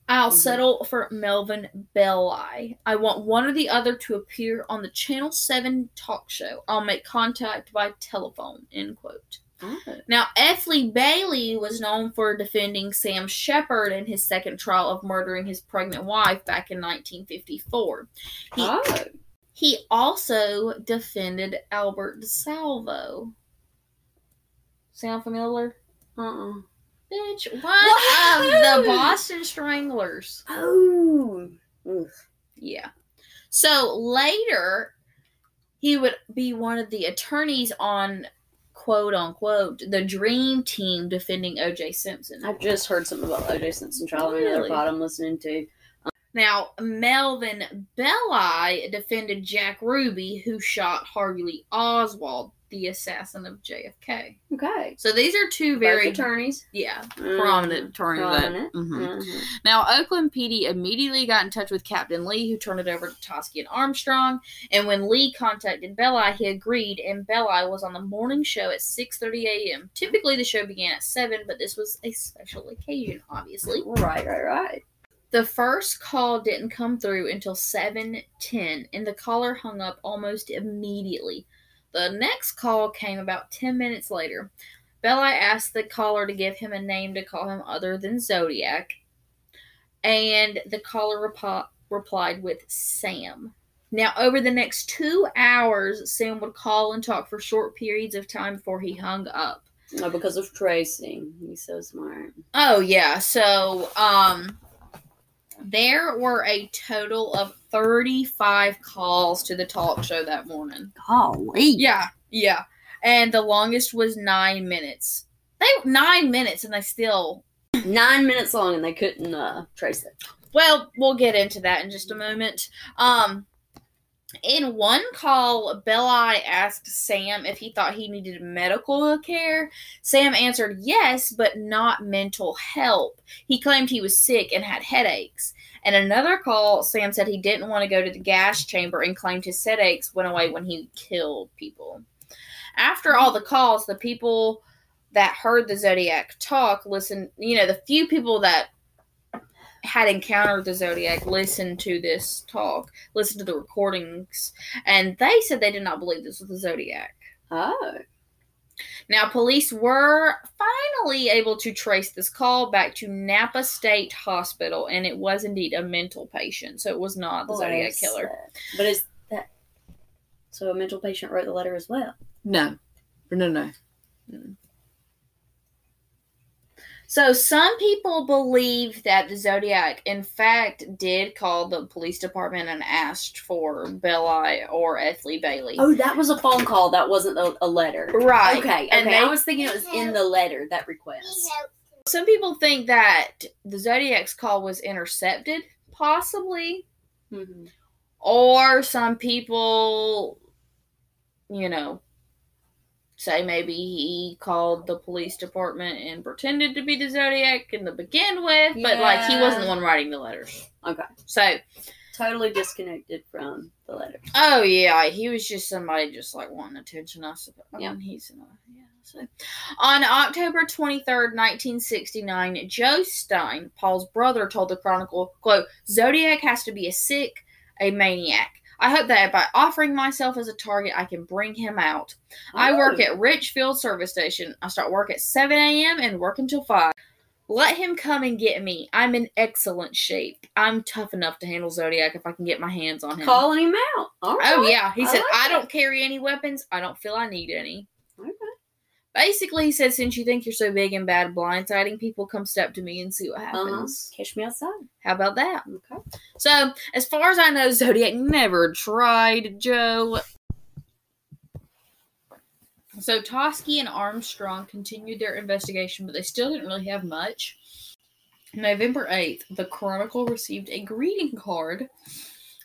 Speaker 2: I'll
Speaker 1: Mhm.
Speaker 2: settle for Melvin Belli. I want one or the other to appear on the Channel 7 talk show. I'll make contact by telephone. End quote.
Speaker 1: Oh.
Speaker 2: Now, F. Bailey was known for defending Sam Sheppard in his second trial of murdering his pregnant wife back in 1954. He,
Speaker 1: Oh.
Speaker 2: He also defended Albert DeSalvo. Sound familiar?
Speaker 1: Uh-uh.
Speaker 2: Bitch, one
Speaker 1: What?
Speaker 2: of the Boston Stranglers.
Speaker 1: Oh. Oof.
Speaker 2: Yeah. So later, he would be one of the attorneys on quote unquote the dream team defending OJ Simpson.
Speaker 1: I've just heard something about OJ Simpson trial in another
Speaker 2: Really?
Speaker 1: pod I'm listening to.
Speaker 2: Now, Melvin Belli defended Jack Ruby, who shot Harvey Lee Oswald, the assassin of JFK.
Speaker 1: Okay.
Speaker 2: So these are two
Speaker 1: Both
Speaker 2: very
Speaker 1: attorneys.
Speaker 2: yeah
Speaker 1: Mm,
Speaker 2: prominent attorneys. that-
Speaker 1: Prominent.
Speaker 2: Mhm.
Speaker 1: Mhm.
Speaker 2: Now, Oakland PD immediately got in touch with Captain Lee, who turned it over to Toschi and Armstrong. And when Lee contacted Belli, he agreed, and Belli was on the morning show at 6:30 a.m. Typically, the show began at seven, but this was a special occasion, obviously.
Speaker 1: Right, right, right.
Speaker 2: The first call didn't come through until 7:10, and the caller hung up almost immediately. The next call came about 10 minutes later. Belli asked the caller to give him a name to call him other than Zodiac, and the caller repo- replied with Sam. Now, over the next two hours, Sam would call and talk for short periods of time before he hung up.
Speaker 1: Oh, because of tracing. He's so smart.
Speaker 2: Oh yeah, so um there were a total of 35 calls to the talk show that morning.
Speaker 1: Golly.
Speaker 2: Yeah, yeah. And the longest was 9 minutes. They 9 minutes and they still
Speaker 1: Nine minutes long and they couldn't uh, trace it.
Speaker 2: Well, we'll get into that in just a moment. Um, in one call, Belli asked Sam if he thought he needed medical care. Sam answered yes, but not mental help. He claimed he was sick and had headaches. And another call, Sam said he didn't want to go to the gas chamber and claimed his headaches went away when he killed people. After all the calls, the people that heard the Zodiac talk listened, you know, the few people that had encountered the Zodiac listened to this talk, listened to the recordings, and they said they did not believe this was the Zodiac.
Speaker 1: Oh.
Speaker 2: Now, police were finally able to trace this call back to Napa State Hospital, and it was indeed a mental patient, so it was not the oh, Zodiac
Speaker 1: Bless
Speaker 2: killer.
Speaker 1: that. But is that so? A mental patient wrote the letter as well.
Speaker 2: No, no, no. Hmm. So some people believe that the Zodiac, in fact, did call the police department and asked for Belli or F. Lee Bailey.
Speaker 1: Oh, that was a phone call. That wasn't a, a letter.
Speaker 2: Right.
Speaker 1: Okay.
Speaker 2: And
Speaker 1: okay.
Speaker 2: they-
Speaker 1: I was thinking it was in the letter that request.
Speaker 2: Some people think that the Zodiac's call was intercepted, possibly,
Speaker 1: Mhm.
Speaker 2: or some people, you know, say maybe he called the police department and pretended to be the Zodiac in the begin with, but like he wasn't the one writing the letters.
Speaker 1: Okay.
Speaker 2: So,
Speaker 1: Totally disconnected from the letter.
Speaker 2: oh yeah, he was just somebody just like wanting attention. I suppose.
Speaker 1: Yeah.
Speaker 2: he's uh, yeah. So, on October twenty third, nineteen sixty nine, Joe Stine, Paul's brother, told the Chronicle, "quote Zodiac has to be a sick, a maniac." I hope that by offering myself as a target, I can bring him out. I work
Speaker 1: Oh.
Speaker 2: at Richfield Service Station. I start work at 7 a.m. and work until 5. Let him come and get me. I'm in excellent shape. I'm tough enough to handle Zodiac if I can get my hands on him.
Speaker 1: calling him out. All oh, right.
Speaker 2: Oh, yeah. He
Speaker 1: I
Speaker 2: said,
Speaker 1: like
Speaker 2: I
Speaker 1: that.
Speaker 2: don't carry any weapons. I don't feel I need any. Basically, he said, since you think you're so big and bad blindsiding people, come step to me and see what
Speaker 1: Uh-huh.
Speaker 2: happens.
Speaker 1: Catch me outside.
Speaker 2: How about that?
Speaker 1: Okay.
Speaker 2: So, as far as I know, Zodiac never tried Joe. So, Toschi and Armstrong continued their investigation, but they still didn't really have much. November 8th, the Chronicle received a greeting card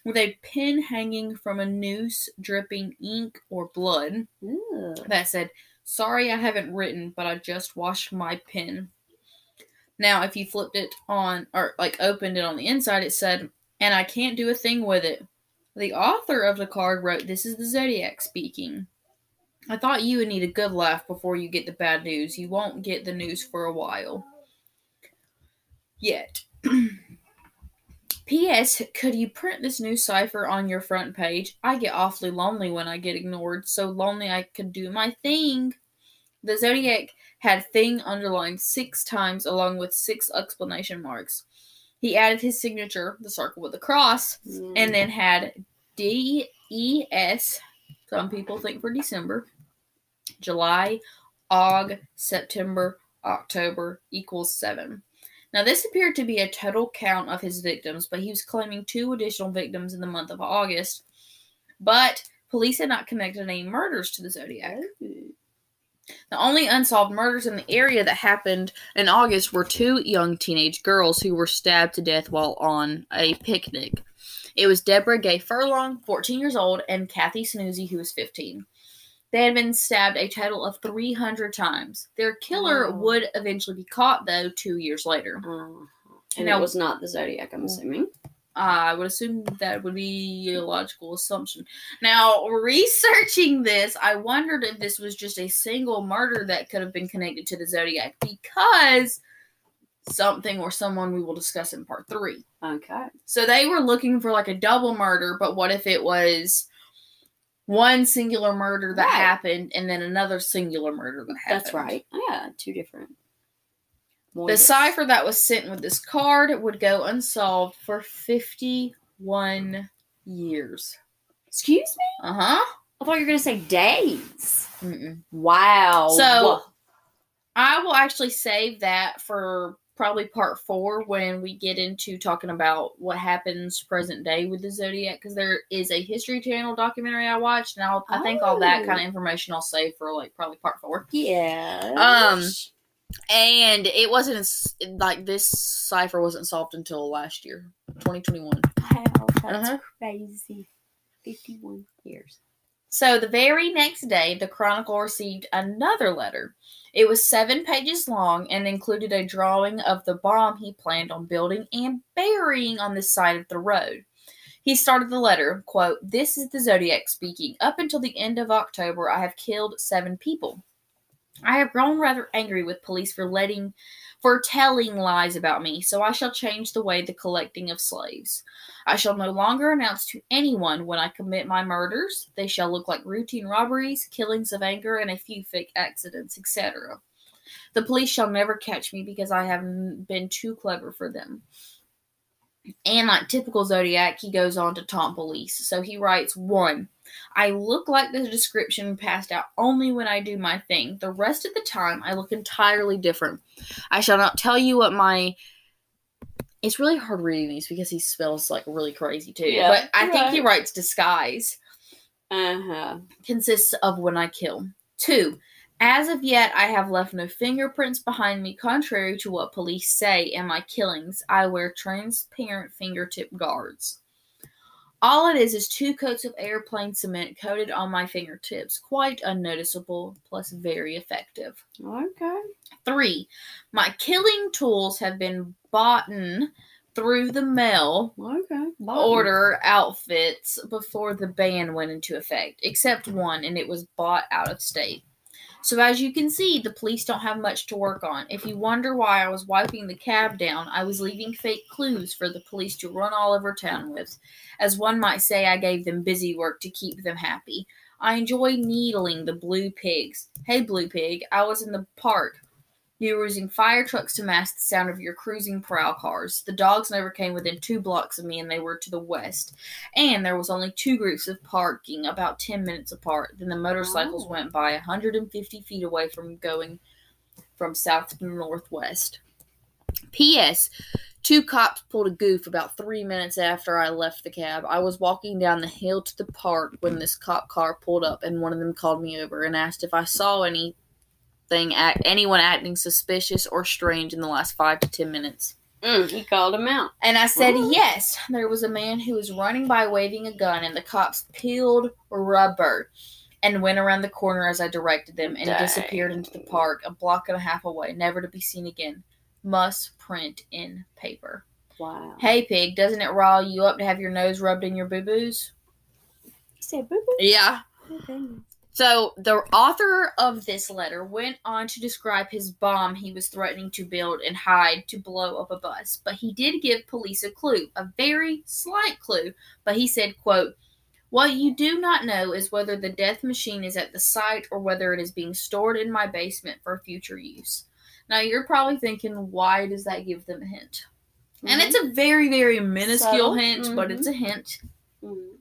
Speaker 2: with a pin hanging from a noose dripping ink or blood
Speaker 1: Ooh.
Speaker 2: that said, Sorry I haven't written, but I just washed my pen. Now, if you flipped it on, or like opened it on the inside, it said, And I can't do a thing with it. The author of the card wrote, This is the Zodiac speaking. I thought you would need a good laugh before you get the bad news. You won't get the news for a while. Yet. P.S. Could you print this new cipher on your front page? I get awfully lonely when I get ignored. So lonely I could do my thing. The Zodiac had thing underlined six times along with six explanation marks. He added his signature, the circle with the cross,
Speaker 1: Mm.
Speaker 2: and then had D E S. Some people think for December. July, Aug, September, October equals seven. Now, this appeared to be a total count of his victims, but he was claiming two additional victims in the month of August. But police had not connected any murders to the Zodiac. The only unsolved murders in the area that happened in August were two young teenage girls who were stabbed to death while on a picnic. It was Deborah Gay Furlong, 14 years old, and Kathy Snoozy, who was 15. They had been stabbed a total of 300 times. Their killer would eventually be caught, though, two years later.
Speaker 1: Uh-huh. And
Speaker 2: Now-
Speaker 1: it was not the Zodiac, I'm assuming.
Speaker 2: I would assume that would be a logical assumption. Now, researching this, I wondered if this was just a single murder that could have been connected to the Zodiac because something or someone we will discuss in part three.
Speaker 1: Okay.
Speaker 2: So they were looking for like a double murder, but what if it was one singular murder that
Speaker 1: Right.
Speaker 2: happened and then another singular murder that happened?
Speaker 1: That's right. Yeah, two different.
Speaker 2: The cipher that was sent with this card would go unsolved for 51 years.
Speaker 1: Excuse me?
Speaker 2: Uh huh.
Speaker 1: I thought you were going to say days.
Speaker 2: Mm-mm.
Speaker 1: Wow.
Speaker 2: So- I will actually save that for probably part four when we get into talking about what happens present day with the zodiac because there is a history channel documentary i watched and I'll, i think all that
Speaker 1: Oh.
Speaker 2: kind of information i'll save for like probably part four
Speaker 1: yeah.
Speaker 2: Um, and it wasn't like this cipher wasn't solved until last year 2021
Speaker 1: Wow, that's
Speaker 2: Uh-huh.
Speaker 1: crazy. 51 years.
Speaker 2: So the very next day, the Chronicle received another letter. It was seven pages long and included a drawing of the bomb he planned on building and burying on the side of the road. He started the letter, quote, This is the Zodiac speaking. Up until the end of October, I have killed seven people. I have grown rather angry with police for letting for telling lies about me, so I shall change the way the collecting of slaves. I shall no longer announce to anyone when I commit my murders. They shall look like routine robberies, killings of anger, and a few fake accidents, etc. The police shall never catch me because I have been too clever for them. And like typical Zodiac, he goes on to taunt police. So he writes one, I look like the description passed out only when I do my thing. The rest of the time, I look entirely different. I shall not tell you what my. It's really hard reading these because he spells like really crazy too.
Speaker 1: Yeah,
Speaker 2: but I think he writes disguise
Speaker 1: Uh huh.
Speaker 2: consists of when I kill. Two, as of yet, I have left no fingerprints behind me, contrary to what police say in my killings. I wear transparent fingertip guards. All it is is two coats of airplane cement coated on my fingertips, quite unnoticeable, plus very effective.
Speaker 1: Okay.
Speaker 2: Three, my killing tools have been bought through the mail
Speaker 1: Okay.
Speaker 2: order outfits before the ban went into effect, except one, and it was bought out of state. So, as you can see, the police don't have much to work on. If you wonder why I was wiping the cab down, I was leaving fake clues for the police to run all over town with. As one might say, I gave them busy work to keep them happy. I enjoy needling the blue pigs. Hey, blue pig, I was in the park. You were using fire trucks to mask the sound of your cruising prowl cars. The dogs never came within two blocks of me, and they were to the west. And there was only two groups of parking, about ten minutes apart. Then the motorcycles
Speaker 1: Oh.
Speaker 2: went by 150 feet away from going from south to northwest. P.S. Two cops pulled a goof about three minutes after I left the cab. I was walking down the hill to the park when this cop car pulled up, and one of them called me over and asked if I saw anything, act, anyone acting suspicious or strange in the last five to ten minutes.
Speaker 1: Mm, he called him out.
Speaker 2: And I said,
Speaker 1: Ooh.
Speaker 2: yes. There was a man who was running by waving a gun, and the cops peeled rubber and went around the corner as I directed them, and
Speaker 1: Dang.
Speaker 2: disappeared into the park a block and a half away, never to be seen again. Must print in paper.
Speaker 1: Wow.
Speaker 2: Hey, pig, doesn't it rile you up to have your nose rubbed in your boo boos?
Speaker 1: He said, boo boo.
Speaker 2: Yeah.
Speaker 1: Okay.
Speaker 2: So the author of this letter went on to describe his bomb he was threatening to build and hide to blow up a bus. But he did give police a clue, a very slight clue. But he said, quote, What you do not know is whether the death machine is at the site or whether it is being stored in my basement for future use. Now you're probably thinking, why does that give them a hint? And it's a very, very minuscule
Speaker 1: Subtle.
Speaker 2: hint, but
Speaker 1: Mhm.
Speaker 2: it's a hint
Speaker 1: Mhm.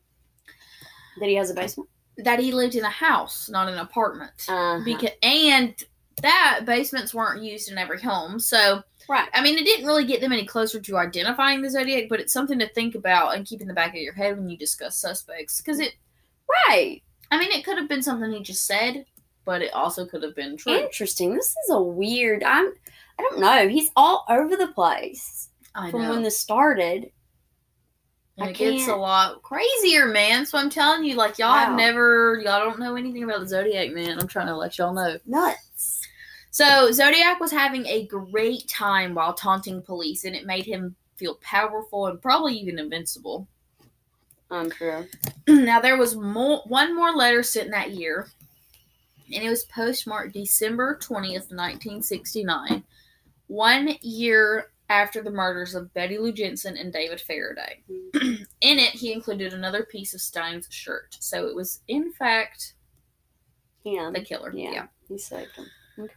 Speaker 1: that he has a basement.
Speaker 2: That he lived in a house, not an apartment.
Speaker 1: Uh-huh.
Speaker 2: because and that basements weren't used in every home so
Speaker 1: right.
Speaker 2: i mean it didn't really get them any closer to identifying the zodiac but it's something to think about and keep in the back of your head when you discuss suspects because it
Speaker 1: Right.
Speaker 2: i mean it could have been something he just said but it also could have been true
Speaker 1: Interesting. This is a weird. I'm. I don't know. He's all over the place
Speaker 2: i
Speaker 1: from
Speaker 2: know
Speaker 1: when this started.
Speaker 2: And
Speaker 1: I
Speaker 2: it gets a lot crazier man so i'm telling you like y'all
Speaker 1: Wow.
Speaker 2: have never y'all don't know anything about the zodiac man i'm trying to let y'all know
Speaker 1: Nuts.
Speaker 2: So Zodiac was having a great time while taunting police, and it made him feel powerful and probably even invincible.
Speaker 1: Untrue.
Speaker 2: now there was more, one more letter sent that year, and it was postmarked December twentieth, nineteen sixty nine, one year after the murders of Betty Lou Jensen and David Faraday. in it, he included another piece of Stine's shirt, so it was in fact
Speaker 1: Him.
Speaker 2: the killer.
Speaker 1: Yeah.
Speaker 2: yeah.
Speaker 1: He saved him. Okay.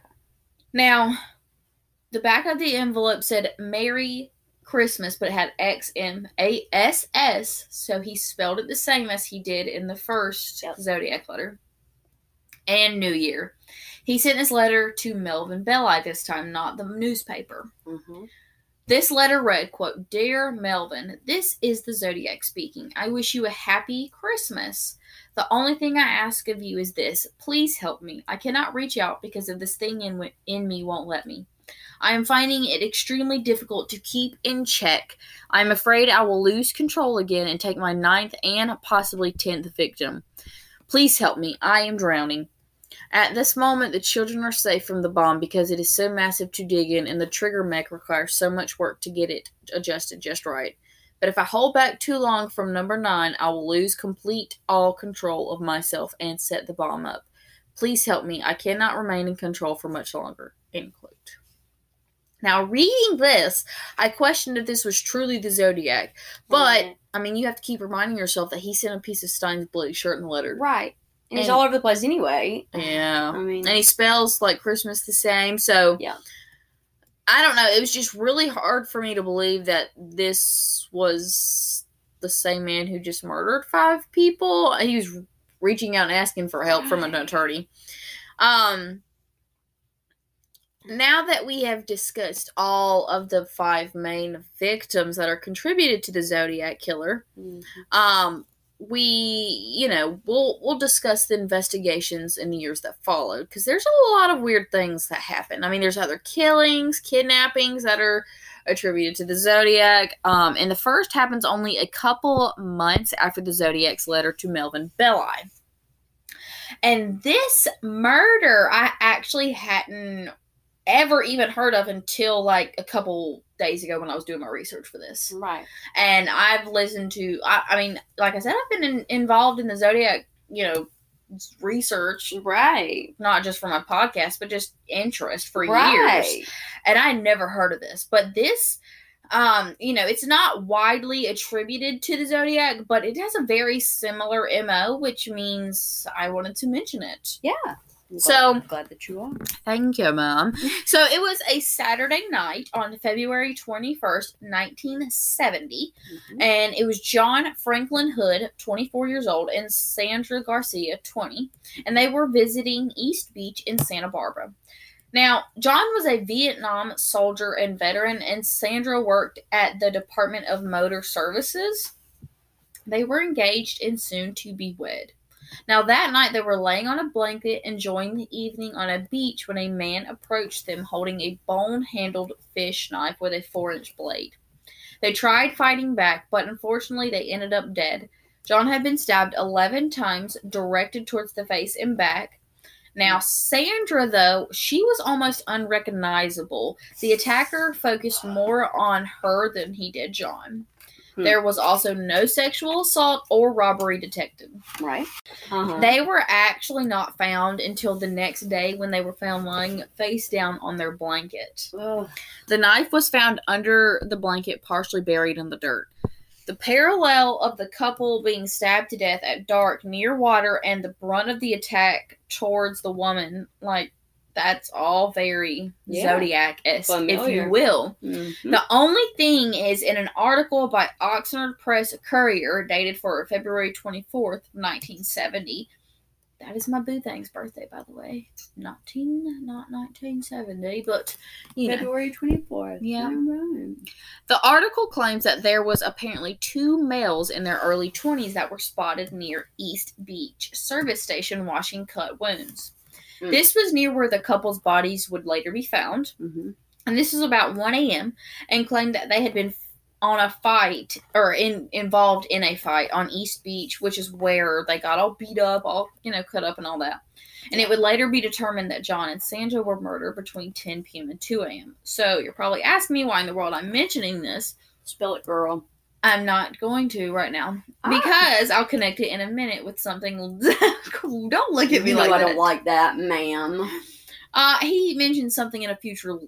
Speaker 2: Now, the back of the envelope said Merry Christmas, but it had X M A S S, so he spelled it the same as he did in the first
Speaker 1: Yep.
Speaker 2: zodiac letter. And New Year. He sent his letter to Melvin Belli this time, not the newspaper.
Speaker 1: Mm-hmm.
Speaker 2: This letter read, quote, Dear Melvin, this is the Zodiac speaking. I wish you a happy Christmas. The only thing I ask of you is this. Please help me. I cannot reach out because of this thing in, in me won't let me. I am finding it extremely difficult to keep in check. I am afraid I will lose control again and take my ninth and possibly tenth victim. Please help me. I am drowning. At this moment, the children are safe from the bomb because it is so massive to dig in, and the trigger mech requires so much work to get it adjusted just right. But if I hold back too long from number nine, I will lose complete all control of myself and set the bomb up. Please help me. I cannot remain in control for much longer. End quote. Now, reading this, I questioned if this was truly the Zodiac. But,
Speaker 1: Mhm.
Speaker 2: I mean, you have to keep reminding yourself that he sent a piece of Stine's bloody shirt in the letter.
Speaker 1: right, and he's all over the place anyway.
Speaker 2: Yeah.
Speaker 1: I mean,
Speaker 2: And he spells like Christmas the same. So,
Speaker 1: Yeah.
Speaker 2: I don't know. It was just really hard for me to believe that this was the same man who just murdered five people. He was reaching out and asking for help from an attorney. Um, now that we have discussed all of the five main victims that are contributed to the Zodiac killer,
Speaker 1: mhm.
Speaker 2: um we you know we'll we'll discuss the investigations in the years that followed because there's a lot of weird things that happen. I mean there's other killings kidnappings that are attributed to the zodiac um and the first happens only a couple months after the zodiac's letter to melvin belli. And this murder i actually hadn't ever even heard of until like a couple days ago when i was doing my research for this
Speaker 1: right.
Speaker 2: and I've listened to. I, I mean, like I said, I've been in, involved in the zodiac, you know, research,
Speaker 1: Right.
Speaker 2: not just for my podcast, but just interest for
Speaker 1: right.
Speaker 2: years. And I never heard of this, but this. Um, you know, it's not widely attributed to the zodiac, but it has a very similar MO, which means I wanted to mention it.
Speaker 1: Yeah. I'm
Speaker 2: So-
Speaker 1: glad, I'm glad that you are.
Speaker 2: Thank you, Mom. So it was a Saturday night on February 21st, 1970.
Speaker 1: Mhm.
Speaker 2: and it was John Franklin Hood, 24 years old, and Sandra Garcia, 20, and they were visiting East Beach in Santa Barbara. Now, John was a Vietnam soldier and veteran, and Sandra worked at the Department of Motor Services. They were engaged and soon to be wed. Now, that night they were laying on a blanket enjoying the evening on a beach when a man approached them holding a bone handled fish knife with a four inch blade. They tried fighting back, but unfortunately they ended up dead. John had been stabbed 11 times, directed towards the face and back. Now, Sandra, though, she was almost unrecognizable. The attacker focused more on her than he did John.
Speaker 1: Hmm.
Speaker 2: There was also no sexual assault or robbery detected.
Speaker 1: Right. Uh-huh.
Speaker 2: They were actually not found until the next day when they were found lying face down on their blanket.
Speaker 1: Ugh.
Speaker 2: The knife was found under the blanket, partially buried in the dirt. The parallel of the couple being stabbed to death at dark near water and the brunt of the attack towards the woman, like, that's all very
Speaker 1: Yeah.
Speaker 2: Zodiac esque, if you will.
Speaker 1: Mhm.
Speaker 2: The only thing is in an article by Oxnard Press Courier dated for February 24th, 1970. That is my boo thing's birthday, by the way. 19, not 1970, but you know.
Speaker 1: February 24th.
Speaker 2: Yeah.
Speaker 1: Right.
Speaker 2: The article claims that there was apparently two males in their early 20s that were spotted near East Beach service station washing cut wounds.
Speaker 1: Hmm.
Speaker 2: This was near where the couple's bodies would later be found.
Speaker 1: Mhm.
Speaker 2: and this was about 1 a.m. and claimed that they had been on a fight or in involved in a fight on East Beach, which is where they got all beat up, all you know, cut up and all that. And it would later be determined that John and Sandra were murdered between 10 p.m. and 2 a.m. So you're probably asking me why in the world I'm mentioning this.
Speaker 1: Spell it, girl.
Speaker 2: I'm not going to right now
Speaker 1: Ah.
Speaker 2: because I'll connect it in a minute with something. Don't look at me
Speaker 1: you know
Speaker 2: like
Speaker 1: I
Speaker 2: that.
Speaker 1: don't like that, ma'am.
Speaker 2: Uh, he mentioned something in a future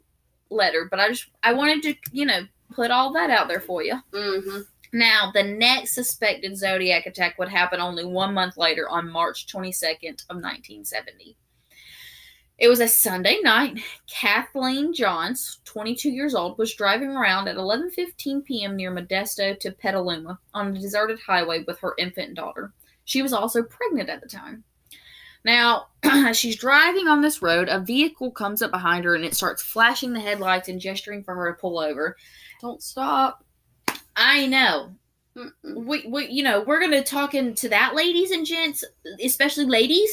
Speaker 2: letter, but I just I wanted to you know put all that out there for you.
Speaker 1: Mm-hmm.
Speaker 2: Now, the next suspected Zodiac attack would happen only one month later on March 22nd of 1970. It was a Sunday night. Kathleen Johns, 22 years old, was driving around at 11:15 p.m. near Modesto to Petaluma on a deserted highway with her infant daughter. She was also pregnant at the time. Now, as she's driving on this road, a vehicle comes up behind her and it starts flashing the headlights and gesturing for her to pull over.
Speaker 1: Don't stop.
Speaker 2: I know. We, we you know, we're going to talk into that, ladies and gents, especially ladies.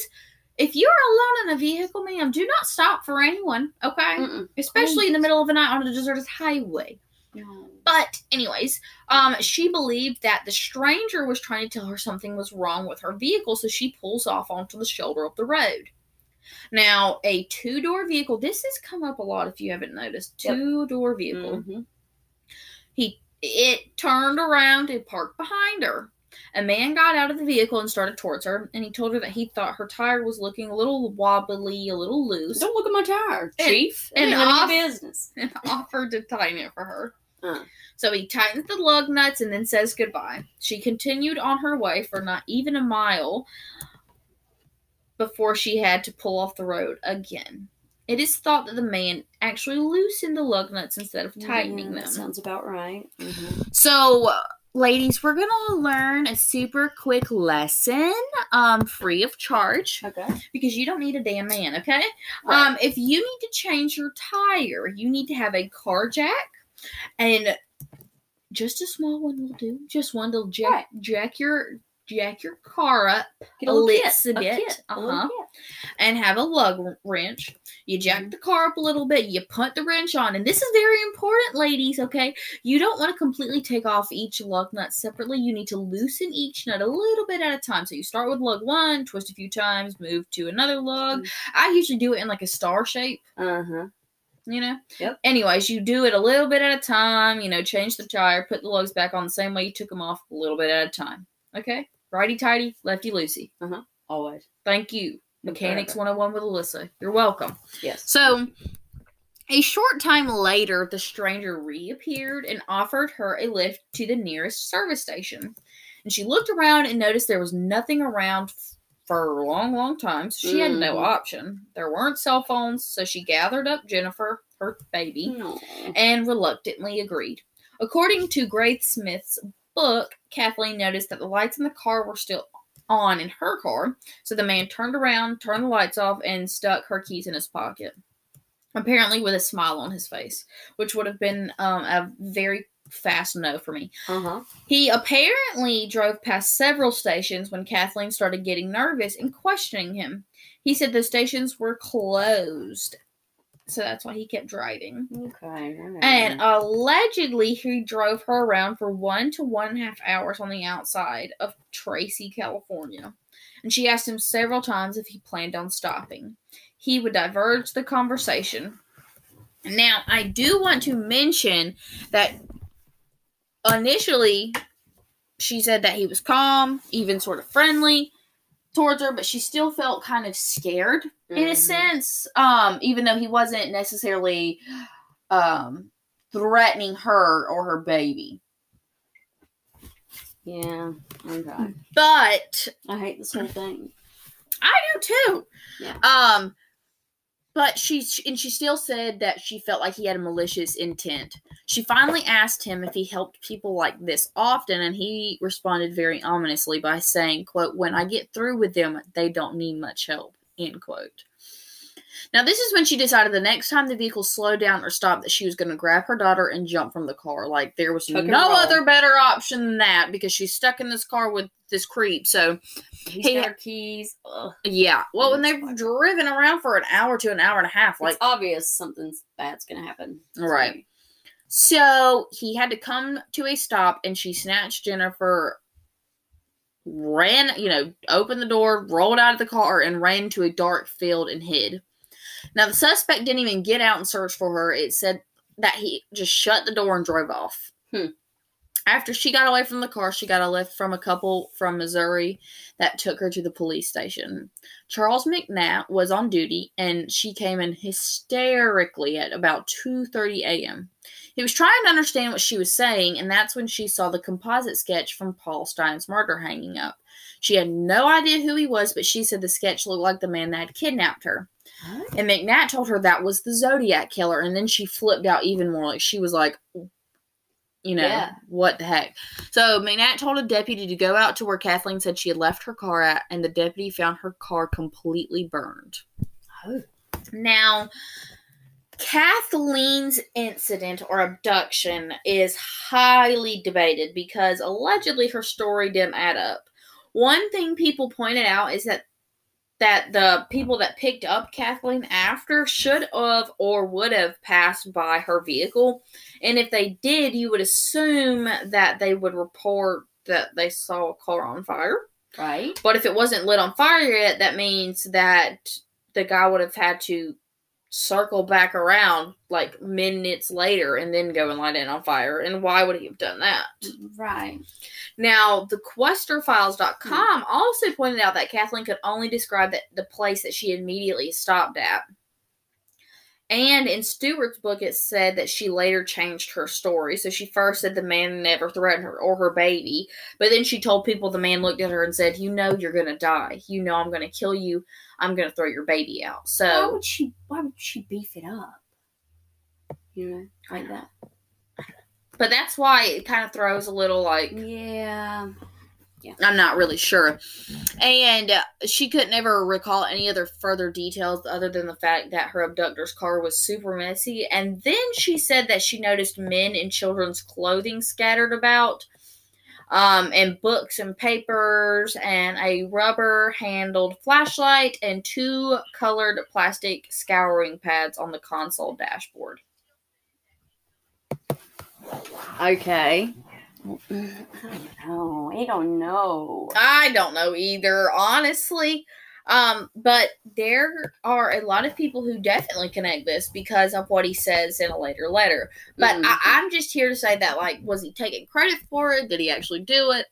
Speaker 2: If you're alone in a vehicle, ma'am, do not stop for anyone, okay?
Speaker 1: Mm-mm.
Speaker 2: Especially in the middle of the night on a deserted highway.
Speaker 1: No.
Speaker 2: But, anyways, um, she believed that the stranger was trying to tell her something was wrong with her vehicle, so she pulls off onto the shoulder of the road. Now, a two door vehicle, this has come up a lot if you haven't noticed. Two door vehicle.
Speaker 1: Mhm.
Speaker 2: He it turned around and parked behind her. A man got out of the vehicle and started towards her, and he told her that he thought her tire was looking a little wobbly, a little loose,
Speaker 1: Don't look at my tire,
Speaker 2: And-
Speaker 1: Chief.
Speaker 2: and
Speaker 1: And
Speaker 2: off-
Speaker 1: business.
Speaker 2: and offered to tighten it for her.
Speaker 1: Uh.
Speaker 2: So he tightens the lug nuts and then says goodbye. She continued on her way for not even a mile before she had to pull off the road again. It is thought that the man actually loosened the lug nuts instead of tightening
Speaker 1: Yeah,
Speaker 2: them.
Speaker 1: sounds about right. Mhm.
Speaker 2: So, ladies, we're gonna learn a super quick lesson, um, free of charge,
Speaker 1: Okay.
Speaker 2: because you don't need a damn man, okay?
Speaker 1: Right.
Speaker 2: Um, if you need to change your tire, you need to have a car jack, and just a small one will do. Just one to jack
Speaker 1: Right.
Speaker 2: jack your jack your car up
Speaker 1: Get
Speaker 2: a
Speaker 1: little.
Speaker 2: Bit. Uh-huh. and have a lug wrench. You jack
Speaker 1: Mhm.
Speaker 2: the car up a little bit, you put the wrench on, and this is very important, ladies, okay? You don't want to completely take off each lug nut separately. You need to loosen each nut a little bit at a time. So you start with lug one, twist a few times, move to another lug.
Speaker 1: Mhm.
Speaker 2: I usually do it in like a star shape,
Speaker 1: Uh-huh.
Speaker 2: you know?
Speaker 1: Yep.
Speaker 2: Anyways, you do it a little bit at a time, you know, change the tire, put the lugs back on the same way you took them off a little bit at a time. Okay? Righty tighty, lefty loosey. Uh huh.
Speaker 1: Always.
Speaker 2: Thank you. Mechanics
Speaker 1: Forever.
Speaker 2: 101 with Alyssa. You're welcome.
Speaker 1: Yes.
Speaker 2: So, a short time later, the stranger reappeared and offered her a lift to the nearest service station. And she looked around and noticed there was nothing around for a long, long time. So she had no
Speaker 1: Mhm.
Speaker 2: option. There weren't cell phones, so she gathered up Jennifer, her baby,
Speaker 1: No.
Speaker 2: and reluctantly agreed. According to Graysmith's book, Kathleen noticed that the lights in the car were still on in her car, so the man turned around, turned the lights off, and stuck her keys in his pocket. Apparently, with a smile on his face, which would have been um, a very fast no for me.
Speaker 1: Uh-huh.
Speaker 2: He apparently drove past several stations when Kathleen started getting nervous and questioning him. He said the stations were closed, so that's why he kept driving.
Speaker 1: Okay.
Speaker 2: And allegedly, he drove her around for one to one and a half hours on the outside of Tracy, California. And she asked him several times if he planned on stopping. He would diverge the conversation. Now, I do want to mention that initially she said that he was calm, even sort of friendly towards her, but she still felt kind of scared in a
Speaker 1: Mhm.
Speaker 2: sense um even though he wasn't necessarily um threatening her or her baby
Speaker 1: Yeah. Okay.
Speaker 2: but
Speaker 1: I hate this whole thing.
Speaker 2: i do too
Speaker 1: Yeah.
Speaker 2: um but she and she still said that she felt like he had a malicious intent she finally asked him if he helped people like this often and he responded very ominously by saying quote when i get through with them they don't need much help end quote now this is when she decided the next time the vehicle slowed down or stopped that she was going to grab her daughter and jump from the car like there was
Speaker 1: Tuck
Speaker 2: no other better option than that because she's stuck in this car with this creep so
Speaker 1: He's
Speaker 2: He-
Speaker 1: got her keys. Ugh.
Speaker 2: yeah well when they've driven around for an hour to an hour and a half like
Speaker 1: it's obvious something bad's gonna happen.
Speaker 2: Right. So he had to come to a stop, and she snatched Jennifer, ran, you know, opened the door, rolled out of the car, and ran to a dark field and hid. Now, the suspect didn't even get out and search for her. It said that he just shut the door and drove off.
Speaker 1: Hmm.
Speaker 2: After she got away from the car, she got a lift from a couple from Missouri that took her to the police station. Charles McNatt was on duty, and she came in hysterically at about 2:30 a.m. He was trying to understand what she was saying, and that's when she saw the composite sketch from Paul Stine's murder hanging up. She had no idea who he was, but she said the sketch looked like the man that had kidnapped her. And McNatt told her that was the Zodiac killer, and then she flipped out even more. Like she was like, you know,
Speaker 1: Yeah.
Speaker 2: what the heck? So McNatt told a deputy to go out to where Kathleen said she had left her car at, and the deputy found her car completely burned.
Speaker 1: Oh.
Speaker 2: Now, Kathleen's incident or abduction is highly debated because allegedly her story didn't add up. One thing people pointed out is that that the people that picked up Kathleen after should have or would have passed by her vehicle. And if they did, you would assume that they would report that they saw a car on fire.
Speaker 1: Right.
Speaker 2: But if it wasn't lit on fire yet, that means that the guy would have had to circle back around like minutes later and then go and light it on fire. And why would he have done that?
Speaker 1: Right.
Speaker 2: Now, the QuesterFiles.com hmm. also pointed out that Kathleen could only describe that the place that she immediately stopped at. And in Stewart's book, it said that she later changed her story. So she first said the man never threatened her or her baby, but then she told people the man looked at her and said, "You know you're gonna die. You know I'm gonna kill you. I'm gonna throw your baby out." So Why
Speaker 1: would she? Why would she beef it up? You know, like that.
Speaker 2: But that's why it kind of throws a little like
Speaker 1: Yeah.
Speaker 2: I'm not really sure. And uh, she couldn't ever recall any other further details other than the fact that her abductor's car was super messy. And then she said that she noticed men in children's clothing scattered about, um, and books and papers, and a rubber handled flashlight, and two colored plastic scouring pads on the console dashboard.
Speaker 1: Okay. I don't know. I don't know.
Speaker 2: I don't know either, honestly. Um, but there are a lot of people who definitely connect this because of what he says in a later letter. But
Speaker 1: Mhm.
Speaker 2: I, I'm just here to say that, like, was he taking credit for it? Did he actually do it?